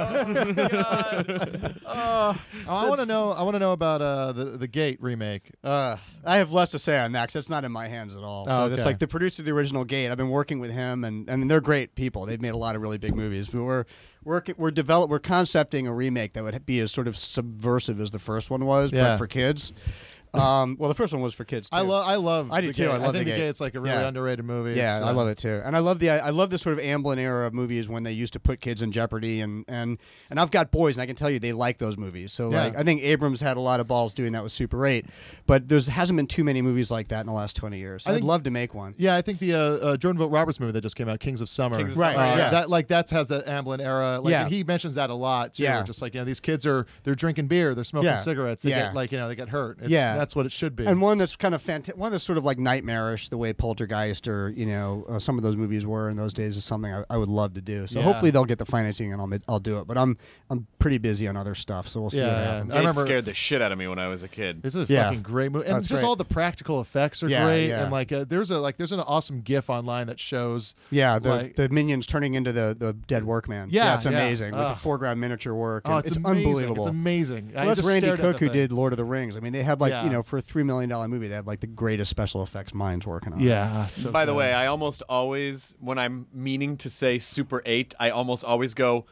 (laughs) Oh, I want to know. I want to know about uh, the the Gate remake. Uh, I have less to say on that 'cause that's not in my hands at all. Oh, so it's okay. like the producer of the original Gate. I've been working with him, and and they're great people. They've made a lot of really big movies. But we're we're we're develop we're concepting a remake that would be as sort of subversive as the first one was, Yeah. but for kids. Um, well, the first one was for kids. Too. I love. I love. I do too. Gate. I love think the the Gate. Gate's like a really Yeah. underrated movie. Yeah, It's, I love it too, and I love the I love the sort of Amblin era of movies when they used to put kids in jeopardy, and and and I've got boys, and I can tell you they like those movies. So Yeah. like I think Abrams had a lot of balls doing that with Super Eight, but there's hasn't been too many movies like that in the last twenty years. I I'd think- love to make one. Yeah, I think the uh, uh, Jordan Vogt Roberts movie that just came out, Kings of Summer, Kings of Right, Summer, Uh, yeah. That like that has that Amblin era. Like, Yeah. he mentions that a lot too. Yeah. just like you know, these kids are they're drinking beer, they're smoking Yeah. cigarettes, they Yeah. get like you know they get hurt. It's, Yeah. That's what it should be. And one that's kind of fant- one that's sort of like nightmarish, the way Poltergeist or you know uh, some of those movies were in those days, is something I, I would love to do. So Yeah. hopefully they'll get the financing and I'll ma- I'll do it. But I'm I'm pretty busy on other stuff, so we'll see Yeah, what yeah. happens. I It scared the shit out of me when I was a kid. This is a Yeah. fucking great movie, and That's just great. all the practical effects are Yeah, great. yeah. And like, uh, there's a like, there's an awesome GIF online that shows. Yeah, the, like- the minions turning into the, the dead workman. Yeah, it's yeah. amazing with the foreground miniature work. Oh, and it's, it's, unbelievable. It's amazing. I Well, that's Randy stared Cook who thing. did Lord of the Rings. I mean, they had like Yeah. you know for a three million dollar movie, they had like the greatest special effects minds working on. Yeah. so By the way, I almost always, when I'm meaning to say Super 8, I almost always go,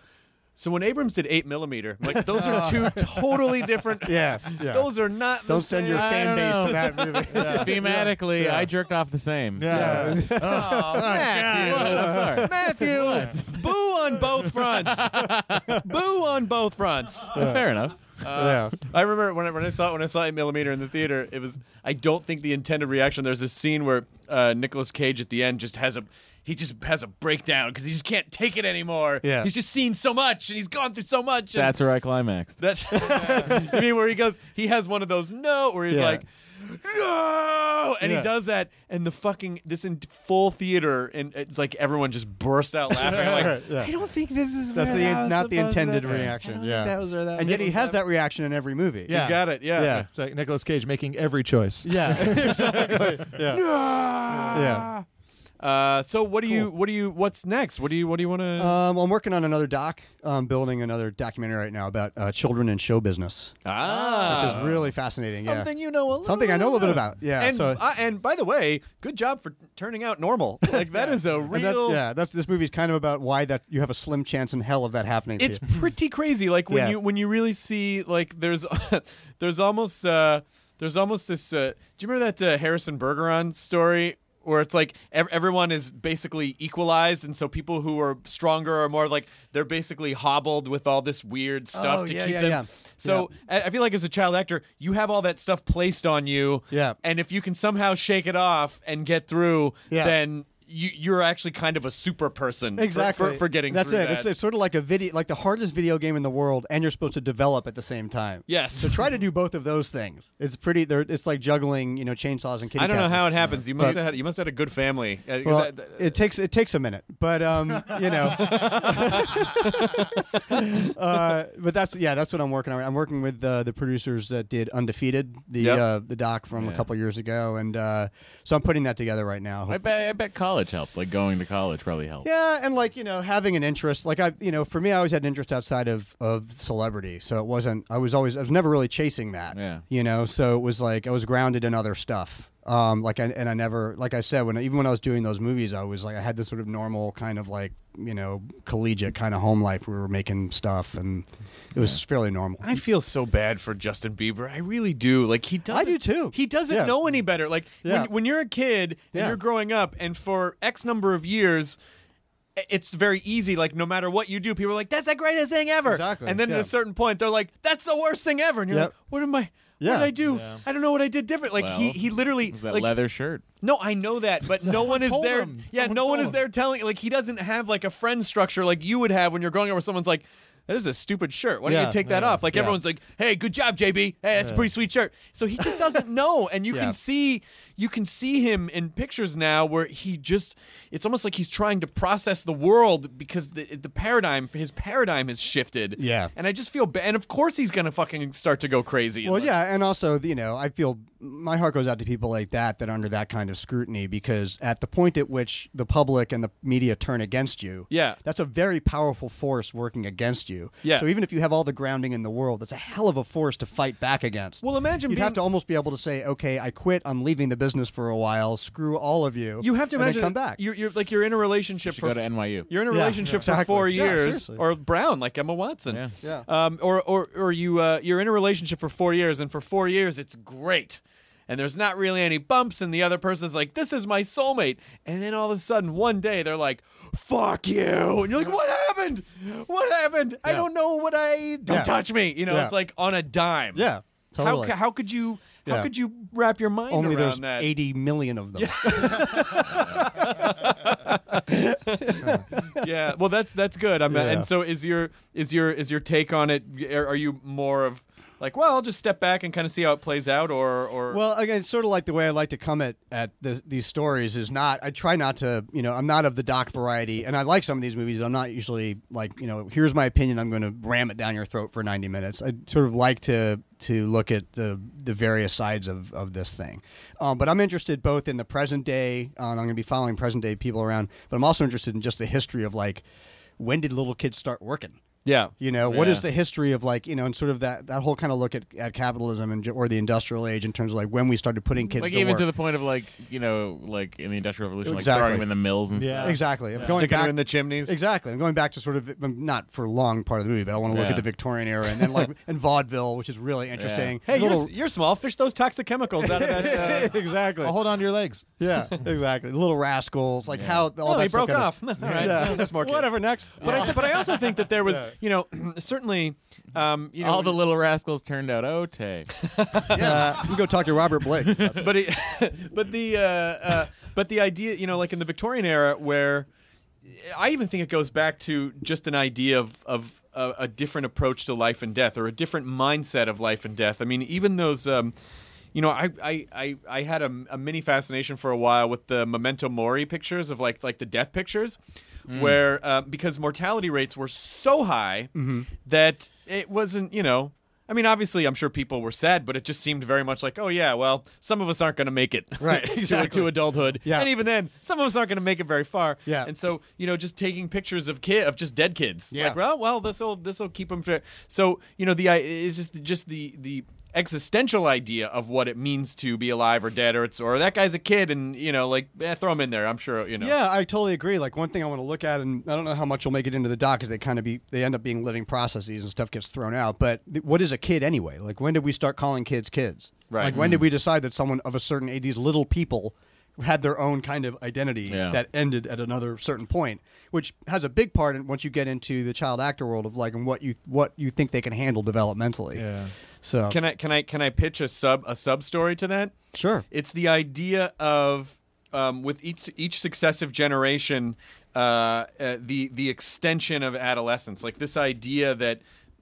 so when Abrams did 8 millimeter, I'm like, those are two (laughs) totally different. (laughs) yeah, yeah. Those are not the Don't send your same. I fan base know. to that movie. (laughs) Thematically, Yeah. I jerked off the same. Yeah. so- Oh, Matthew. What? I'm sorry. Matthew, boo on both fronts. boo on both fronts. Fair enough. Yeah. I remember when I, when I saw when I saw 8 millimeter in the theater, it was I don't think the intended reaction. There's this scene where uh, Nicolas Cage at the end just has a he just has a breakdown because he just can't take it anymore. Yeah. he's just seen so much and he's gone through so much. and That's where I climaxed. that's (laughs) I mean where he goes. He has one of those no where he's Yeah. like. No, and Yeah. he does that, and the fucking this in full theater, and it's like everyone just burst out laughing. Like, (laughs) Yeah. I don't think this is That's where the that was not the supposed to- intended I reaction. don't Yeah, that was where that and yet he was has that reaction in every movie. Yeah. He's got it. Yeah. Yeah. It's like Nicolas Cage making every choice. yeah, (laughs) (laughs) exactly. Yeah, yeah. Uh, so what do you what do you what's next? What do you what do you want to? Um, I'm working on another doc. I'm building another documentary right now about uh, children in show business, ah, which is really fascinating. yeah. something you know a little Something I know a little bit about. Yeah. And so, uh, and by the way, good job for turning out normal. (laughs) Like that is a and that- real. yeah, that's this movie's kind of about why that you have a slim chance in hell of that happening. to It's pretty crazy. Like when Yeah. you when you really see like there's (laughs) there's almost uh there's almost this. Uh, do you remember that uh, Harrison Bergeron story? Where it's like ev- everyone is basically equalized, and so people who are stronger are more like they're basically hobbled with all this weird oh, stuff Oh, to yeah, keep yeah, them. yeah. So I I feel like as a child actor, you have all that stuff placed on you. Yeah. And if you can somehow shake it off and get through, Yeah. then you, you're actually kind of a super person for- exactly for, for, getting That's through it. that. It's, it's sort of like a video, like the hardest video game in the world, and you're supposed to develop at the same time. Yes. So try to do (laughs) both of those things. It's pretty. They're, it's like juggling, you know, chainsaws and kitty I don't know how it happens. You must But- have had you must have had a good family. Uh, Well, that- that- it takes it takes a minute, but um, you know, (laughs) (laughs) uh, but that's yeah, that's what I'm working on. I'm working with uh, the producers that did Undefeated, the Yep. uh, the doc from a couple years ago, and uh, so I'm putting that together right now. I bet, I bet college helped. Like going to college probably helped. Yeah, and like you know, having an interest, like I, you know, for me, I always had an interest outside of of celebrity, so it wasn't. I was always, I was never really chasing that. Yeah. You know, so it was like I was grounded in other stuff. Um, like I and I never, like I said, when even when I was doing those movies, I was like, I had this sort of normal kind of like you know collegiate kind of home life. We were making stuff, and it was fairly normal. I feel so bad for Justin Bieber. I really do. Like he doesn't. I do too. He doesn't Yeah. know any better. Like Yeah. when, when you're a kid and Yeah. you're growing up, and for X number of years. It's very easy. Like no matter what you do, people are like, "That's the greatest thing ever." Exactly, And then at a certain point, they're like, "That's the worst thing ever." And you're Yep. like, "What am I? Yeah. What did I do? Yeah. I don't know what I did different." Like he Well, he literally that like leather shirt. no, I know that, but (laughs) no one is told there. him. Yeah, Someone no one told is him. there telling. Like he doesn't have like a friend structure like you would have when you're growing up, where someone's like, "That is a stupid shirt. Why don't Yeah, you take that yeah, off?" Like yeah. everyone's like, "Hey, good job, JB. Hey, that's a pretty sweet shirt." So he just doesn't (laughs) know, and you Yeah. can see you can see him in pictures now where he just it's almost like he's trying to process the world because the the paradigm his paradigm has shifted. Yeah. And I just feel bad. And of course he's going to fucking start to go crazy. Well, like, yeah, and also, you know, I feel my heart goes out to people like that that are under that kind of scrutiny because at the point at which the public and the media turn against you, Yeah. that's a very powerful force working against you. Yeah. So even if you have all the grounding in the world, that's a hell of a force to fight back against. Well, imagine you'd being- have to almost be able to say, "Okay, I quit. I'm leaving the business for a while. Screw all of you." You have to and then imagine come back. You're, you're like you're in a relationship should for go to NYU. You're in a Yeah, relationship yeah, for four exactly. Yeah, years, seriously. or Brown, like Emma Watson. Yeah. Yeah. Um, or or or you uh, you're in a relationship for four years, and for four years it's great, and there's not really any bumps, and the other person's like, "This is my soulmate," and then all of a sudden one day they're like, "Fuck you," and you're like, "What happened? What happened? I Yeah. don't know what I don't Yeah. touch me." You know, Yeah. it's like on a dime. yeah, totally. How, how could you how could you wrap your mind Only around there's that? 80 million of them. (laughs) yeah well that's that's good i'm Yeah. and so is your is your is your take on it are, are you more of like well i'll just step back and kind of see how it plays out or or Well, again, it's sort of like the way I like to come at at this, these stories is not. I try not to, you know, I'm not of the doc variety, and I like some of these movies. But I'm not usually like, you know, here's my opinion. I'm going to ram it down your throat for 90 minutes. I sort of like to to look at the the various sides of of this thing. Um, but I'm interested both in the present day. Um, I'm going to be following present day people around, but I'm also interested in just the history of like when did little kids start working. Yeah You know, what Yeah. is the history of like, you know, and sort of that, that whole kind of look at, at capitalism and or the industrial age in terms of like when we started putting kids like to even work. to the point of like you know like in the industrial revolution like Exactly. throwing them in the mills and Yeah. stuff. exactly. I'm going sticking back her in the chimneys Exactly. I'm going back to sort of not for a long part of the movie, but I want to look at the Victorian era and then like (laughs) and vaudeville, which is really interesting. hey Little- you're, you're small fish those toxic chemicals out of that (laughs) uh, exactly. I'll hold on to your legs. yeah, exactly. Little rascals, like Yeah. how all oh that he stuff broke off (laughs) all right Yeah. there's more kids. Whatever. Next. but I, but I also think that there was you know (clears throat) certainly um you know all the little rascals turned out Ote. (laughs) yeah. you can go talk to Robert Blake. (laughs) but it, (laughs) but the uh, uh, but the idea, you know, like in the Victorian era, where I even think it goes back to just an idea of of a, a different approach to life and death, or a different mindset of life and death. I mean, even those. Um, you know, I, I, I, I had a, a mini fascination for a while with the memento mori pictures of like like the death pictures, where um, because mortality rates were so high that it wasn't you know I mean, obviously, I'm sure people were sad, but it just seemed very much like, oh yeah, well, some of us aren't going to make it Right, (laughs) to- exactly. to, adulthood, Yeah. and even then, some of us aren't going to make it very far. Yeah. and so you know, just taking pictures of kid of just dead kids, Yeah. like, well, well, this will this will keep them fair. So you know, the i- is just just the the existential idea of what it means to be alive or dead, or it's or that guy's a kid, and you know, like eh, throw him in there. I'm sure you know. Yeah, I totally agree. Like one thing I want to look at, and I don't know how much you'll make it into the doc, because they kind of be they end up being living processes and stuff gets thrown out. But th- what is a kid anyway? Like when did we start calling kids kids? Right. Like when did we decide that someone of a certain age, these little people, had their own kind of identity Yeah. that ended at another certain point, which has a big part in once you get into the child actor world of like and what you what you think they can handle developmentally. Yeah. So Can I can I can I pitch a sub a sub story to that? sure. It's the idea of um, with each each successive generation, uh, uh, the the extension of adolescence, like this idea that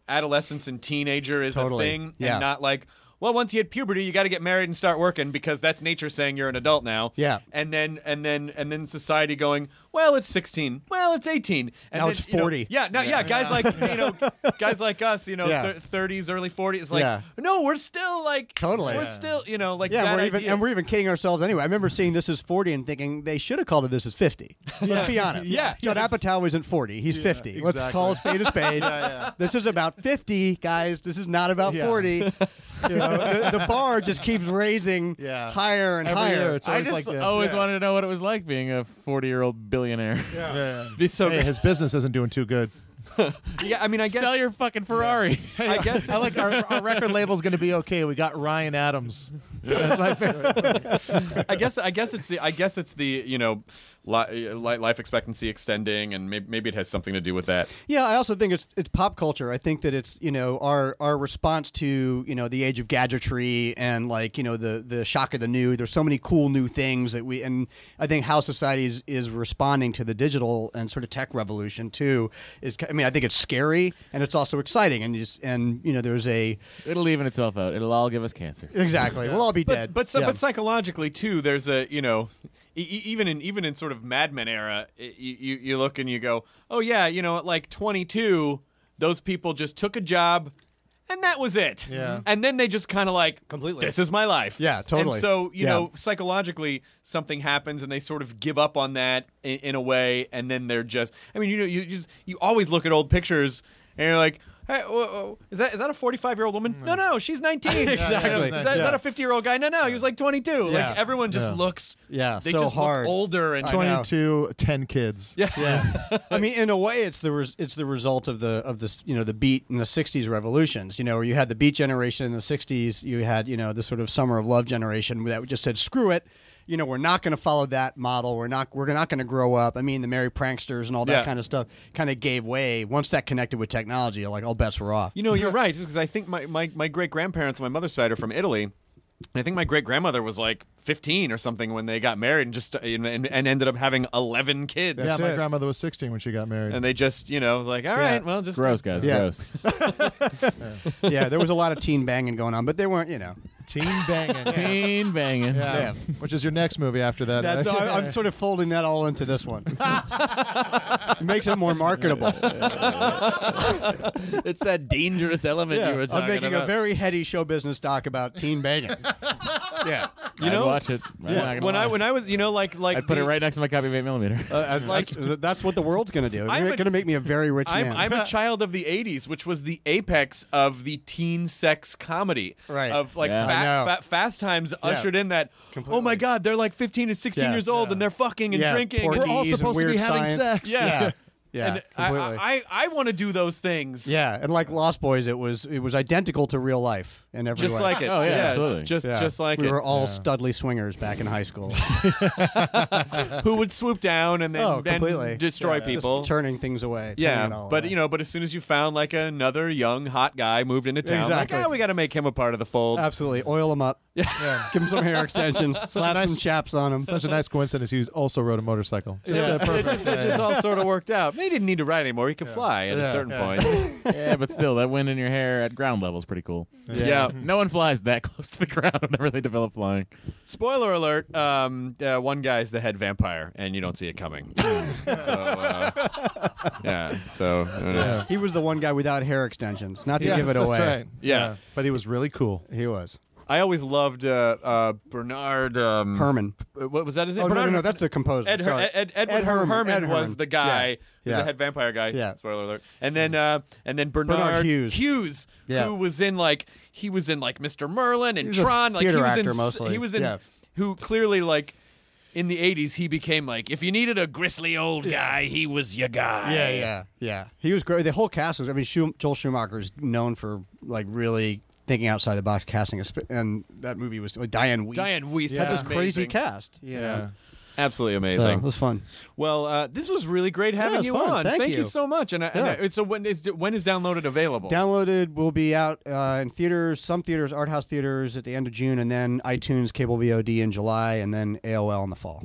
adolescence and teenager is Totally. a thing, Yeah. and not like. Well, once you hit puberty, you got to get married and start working because that's nature saying you're an adult now. Yeah. and then and then and then society going, well, it's 16, well, it's 18, and Now then, it's you know, 40. yeah, no, yeah, guys like you know, guys like us, you know, Yeah. thir- 30s, early 40s, like, Yeah. no, we're still like, Totally. we're Yeah. still, you know, like Yeah, that we're even and we're even kidding ourselves anyway. I remember seeing This Is forty and thinking they should have called it This Is fifty. Let's be honest. Yeah. Judd Yeah, Apatow isn't forty; he's fifty. Let's call a spade a spade. (laughs) This is about fifty, guys. This is not about Yeah. forty. (laughs) You know, the, the bar just keeps raising Yeah. higher and Every higher. year it's I always just like the- always yeah. wanted to know what it was like being a 40 year old billionaire. Yeah. Be so Hey, his business isn't doing too good. (laughs) yeah, I mean, I guess Sell your fucking Ferrari. I guess (laughs) I like our, our record label's going to be okay. We got Ryan Adams. (laughs) That's my favorite. I guess I guess it's the I guess it's the you know li- uh, li- life expectancy extending, and maybe, maybe it has something to do with that. Yeah, I also think it's it's pop culture. I think that it's you know our our response to you know the age of gadgetry and like you know the the shock of the new. There's so many cool new things that we and I think how society is, is responding to the digital and sort of tech revolution too is I mean, I think it's scary and it's also exciting, and you just, and you know, there's a It'll even itself out. It'll all give us cancer. exactly. We'll all be but, dead. But so, Yeah. but psychologically too, there's a you know, even in even in sort of Mad Men era, you you, you look and you go, oh yeah, you know, at like 22, those people just took a job. And that was it. Yeah. Mm-hmm. And then they just kind of like Completely. This is my life. Yeah, totally. And so you Yeah. know, psychologically, something happens, and they sort of give up on that in, in a way, and then they're just. I mean, you know, you just you always look at old pictures, and you're like. Hey, whoa, whoa, is that is that a 45 year old woman? Mm. No, no, she's 19. (laughs) Exactly. Is that, is that a 50 year old guy? No, no, he was like 22. Yeah. Like everyone just Yeah. looks. Yeah, they so just hard. look older and I know. 22, 10 kids. Yeah. Yeah, I mean, in a way, it's the res- it's the result of the of this you know the beat in the '60s revolutions. You know, where you had the beat generation in the '60s, you had you know the sort of summer of love generation that just said screw it. You know, we're not going to follow that model. We're not we're not going to grow up. I mean, the Merry Pranksters and all that Yeah. kind of stuff kind of gave way once that connected with technology. Like all bets were off. You know, you're right because I think my, my, my great grandparents on my mother's side are from Italy. I think my great grandmother was like 15 or something when they got married and just and, and, and ended up having 11 kids. yeah, my it. grandmother was 16 when she got married. And they just, you know, like, all Yeah. right, well, just Gross, guys. Yeah. Gross. (laughs) yeah, there was a lot of teen banging going on, but they weren't. You know, Teen (laughs) banging. Teen banging. Yeah. Which is your next movie after that. That- right? I, am (laughs) sort of folding that all into this one. (laughs) it makes it more marketable. it's that dangerous element you were talking about. I'm making about. a very heady show business doc about teen banging. yeah, you I'd know, watch it. I'm not gonna when I lie. when I was, you know, like like I'd put the- it right next to my copy of 8 millimeter. uh, that's, that's what the world's going to do. I'm It's a- going to make me a very rich I'm, man. I'm a child of the 80s, which was the apex of the teen sex comedy. Right. Of like Yeah. I fa- fa- Fast Times ushered in that, oh my God, they're like 15 and 16 Yeah. years old Yeah. and they're fucking and yeah, drinking. Porky's We're all supposed to be weird having science. sex. Yeah. Yeah, yeah, and I, completely. I, I want to do those things. yeah, and like Lost Boys, it was it was identical to real life in every Just way. like it. Oh, yeah, absolutely. Just, Yeah. just like it. we it. were all studly swingers back in high school. (laughs) Who would swoop down and then oh, and completely destroy Yeah, people. just turning things away. turning it yeah, all but away. you know, but as soon as you found like another young hot guy moved into town, Exactly. like, oh, we got to make him a part of the fold. absolutely oil them up. Yeah. Give him some hair (laughs) extensions. slap some chaps on him. Such a nice coincidence. He also rode a motorcycle. Yeah, Just, uh, it perfect. just, it just all sort of worked out. He didn't need to ride anymore. He could fly at a Yeah. certain Yeah. point. (laughs) yeah, but still, that wind in your hair at ground level is pretty cool. Yeah. No one flies that (laughs) close to the ground whenever they develop flying. Spoiler alert: um, uh, one guy's the head vampire, and you don't see it coming. (laughs) so, uh, yeah. So, uh, He was the one guy without hair extensions. Not to Yes, give it that's away. right. Yeah. But he was really cool. He was I always loved uh, uh, Bernard um, Herrmann. uh, What was that? His name? Oh no, Bernard no, no, that's the composer. Ed, Her- Sorry. Ed, Edward Ed Herrmann. Herrmann Ed was the guy, Yeah. Yeah. the head vampire guy. Yeah. Spoiler alert. And then, uh, and then Barnard, Barnard Hughes. Hughes, Yeah. who was in like he was in like Mr. Merlin and a Tron. Like he was in, mostly. He was in Yeah. who clearly like. In the '80s, he became like, if you needed a gristly old guy, he was your guy. Yeah, yeah, yeah. He was great. The whole cast was. I mean, Schum- Joel Schumacher is known for like really thinking outside the box casting, esp- and that movie was like, Dianne Wiest. Dianne Wiest had is this crazy amazing. cast. You Yeah. know? Absolutely So, amazing. it was fun. Well, uh, this was really great having it's you fun. on. Thank you. you. so much. And, I, and I- so when is when is downloaded available? Downloaded will be out uh, in theaters, some theaters, art house theaters at the end of June, and then iTunes, cable VOD in July, and then AOL in the fall.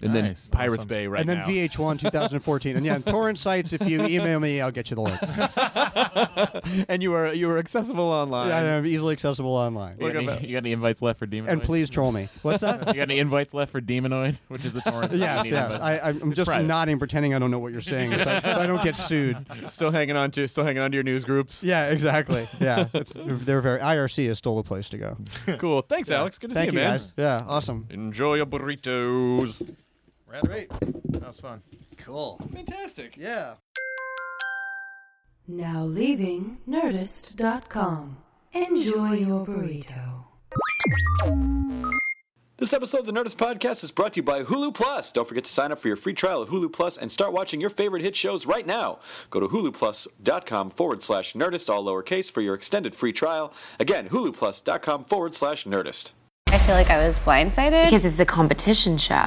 And Nice. then Pirates Awesome. Bay right and then now. VH1 2014. and yeah, (laughs) torrent sites. If you email me, I'll get you the link. (laughs) and you are you are accessible online. yeah, I'm easily accessible online. You got, any, you got any invites left for Demonoid? And please troll me. What's that? (laughs) You got any invites left for Demonoid, which is the torrent? site Yes, you need yes. invites I, I'm It's just private. nodding, pretending I don't know what you're saying, so, so I don't get sued. Still hanging on to still hanging on to your news groups. Yeah, exactly. Yeah, it's, they're very. IRC is still the place to go. Cool. Thanks, Alex. Good to Thank see you, you, man. guys. Yeah, awesome. Enjoy your burritos. Great. That was fun. Cool. Fantastic. Yeah. Now leaving Nerdist.com. Enjoy your burrito. This episode of the Nerdist Podcast is brought to you by Hulu Plus. Don't forget to sign up for your free trial of Hulu Plus and start watching your favorite hit shows right now. Go to huluplus.com forward slash nerdist, all lowercase, for your extended free trial. Again, huluplus.com forward slash nerdist. I feel like I was blindsided because it's a competition show.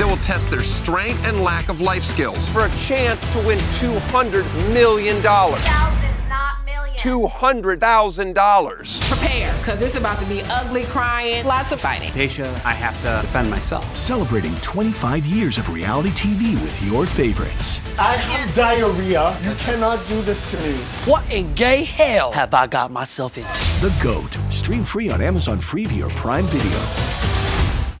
They will test their strength and lack of life skills for a chance to win $200 million. Thousands, not millions. $200,000. Prepare, because it's about to be ugly crying, lots of fighting. Tasha, I have to defend myself. Celebrating 25 years of reality TV with your favorites. I have diarrhea. You cannot do this to me. What in gay hell have I got myself into? The GOAT. Stream free on Amazon Freevee or Prime Video.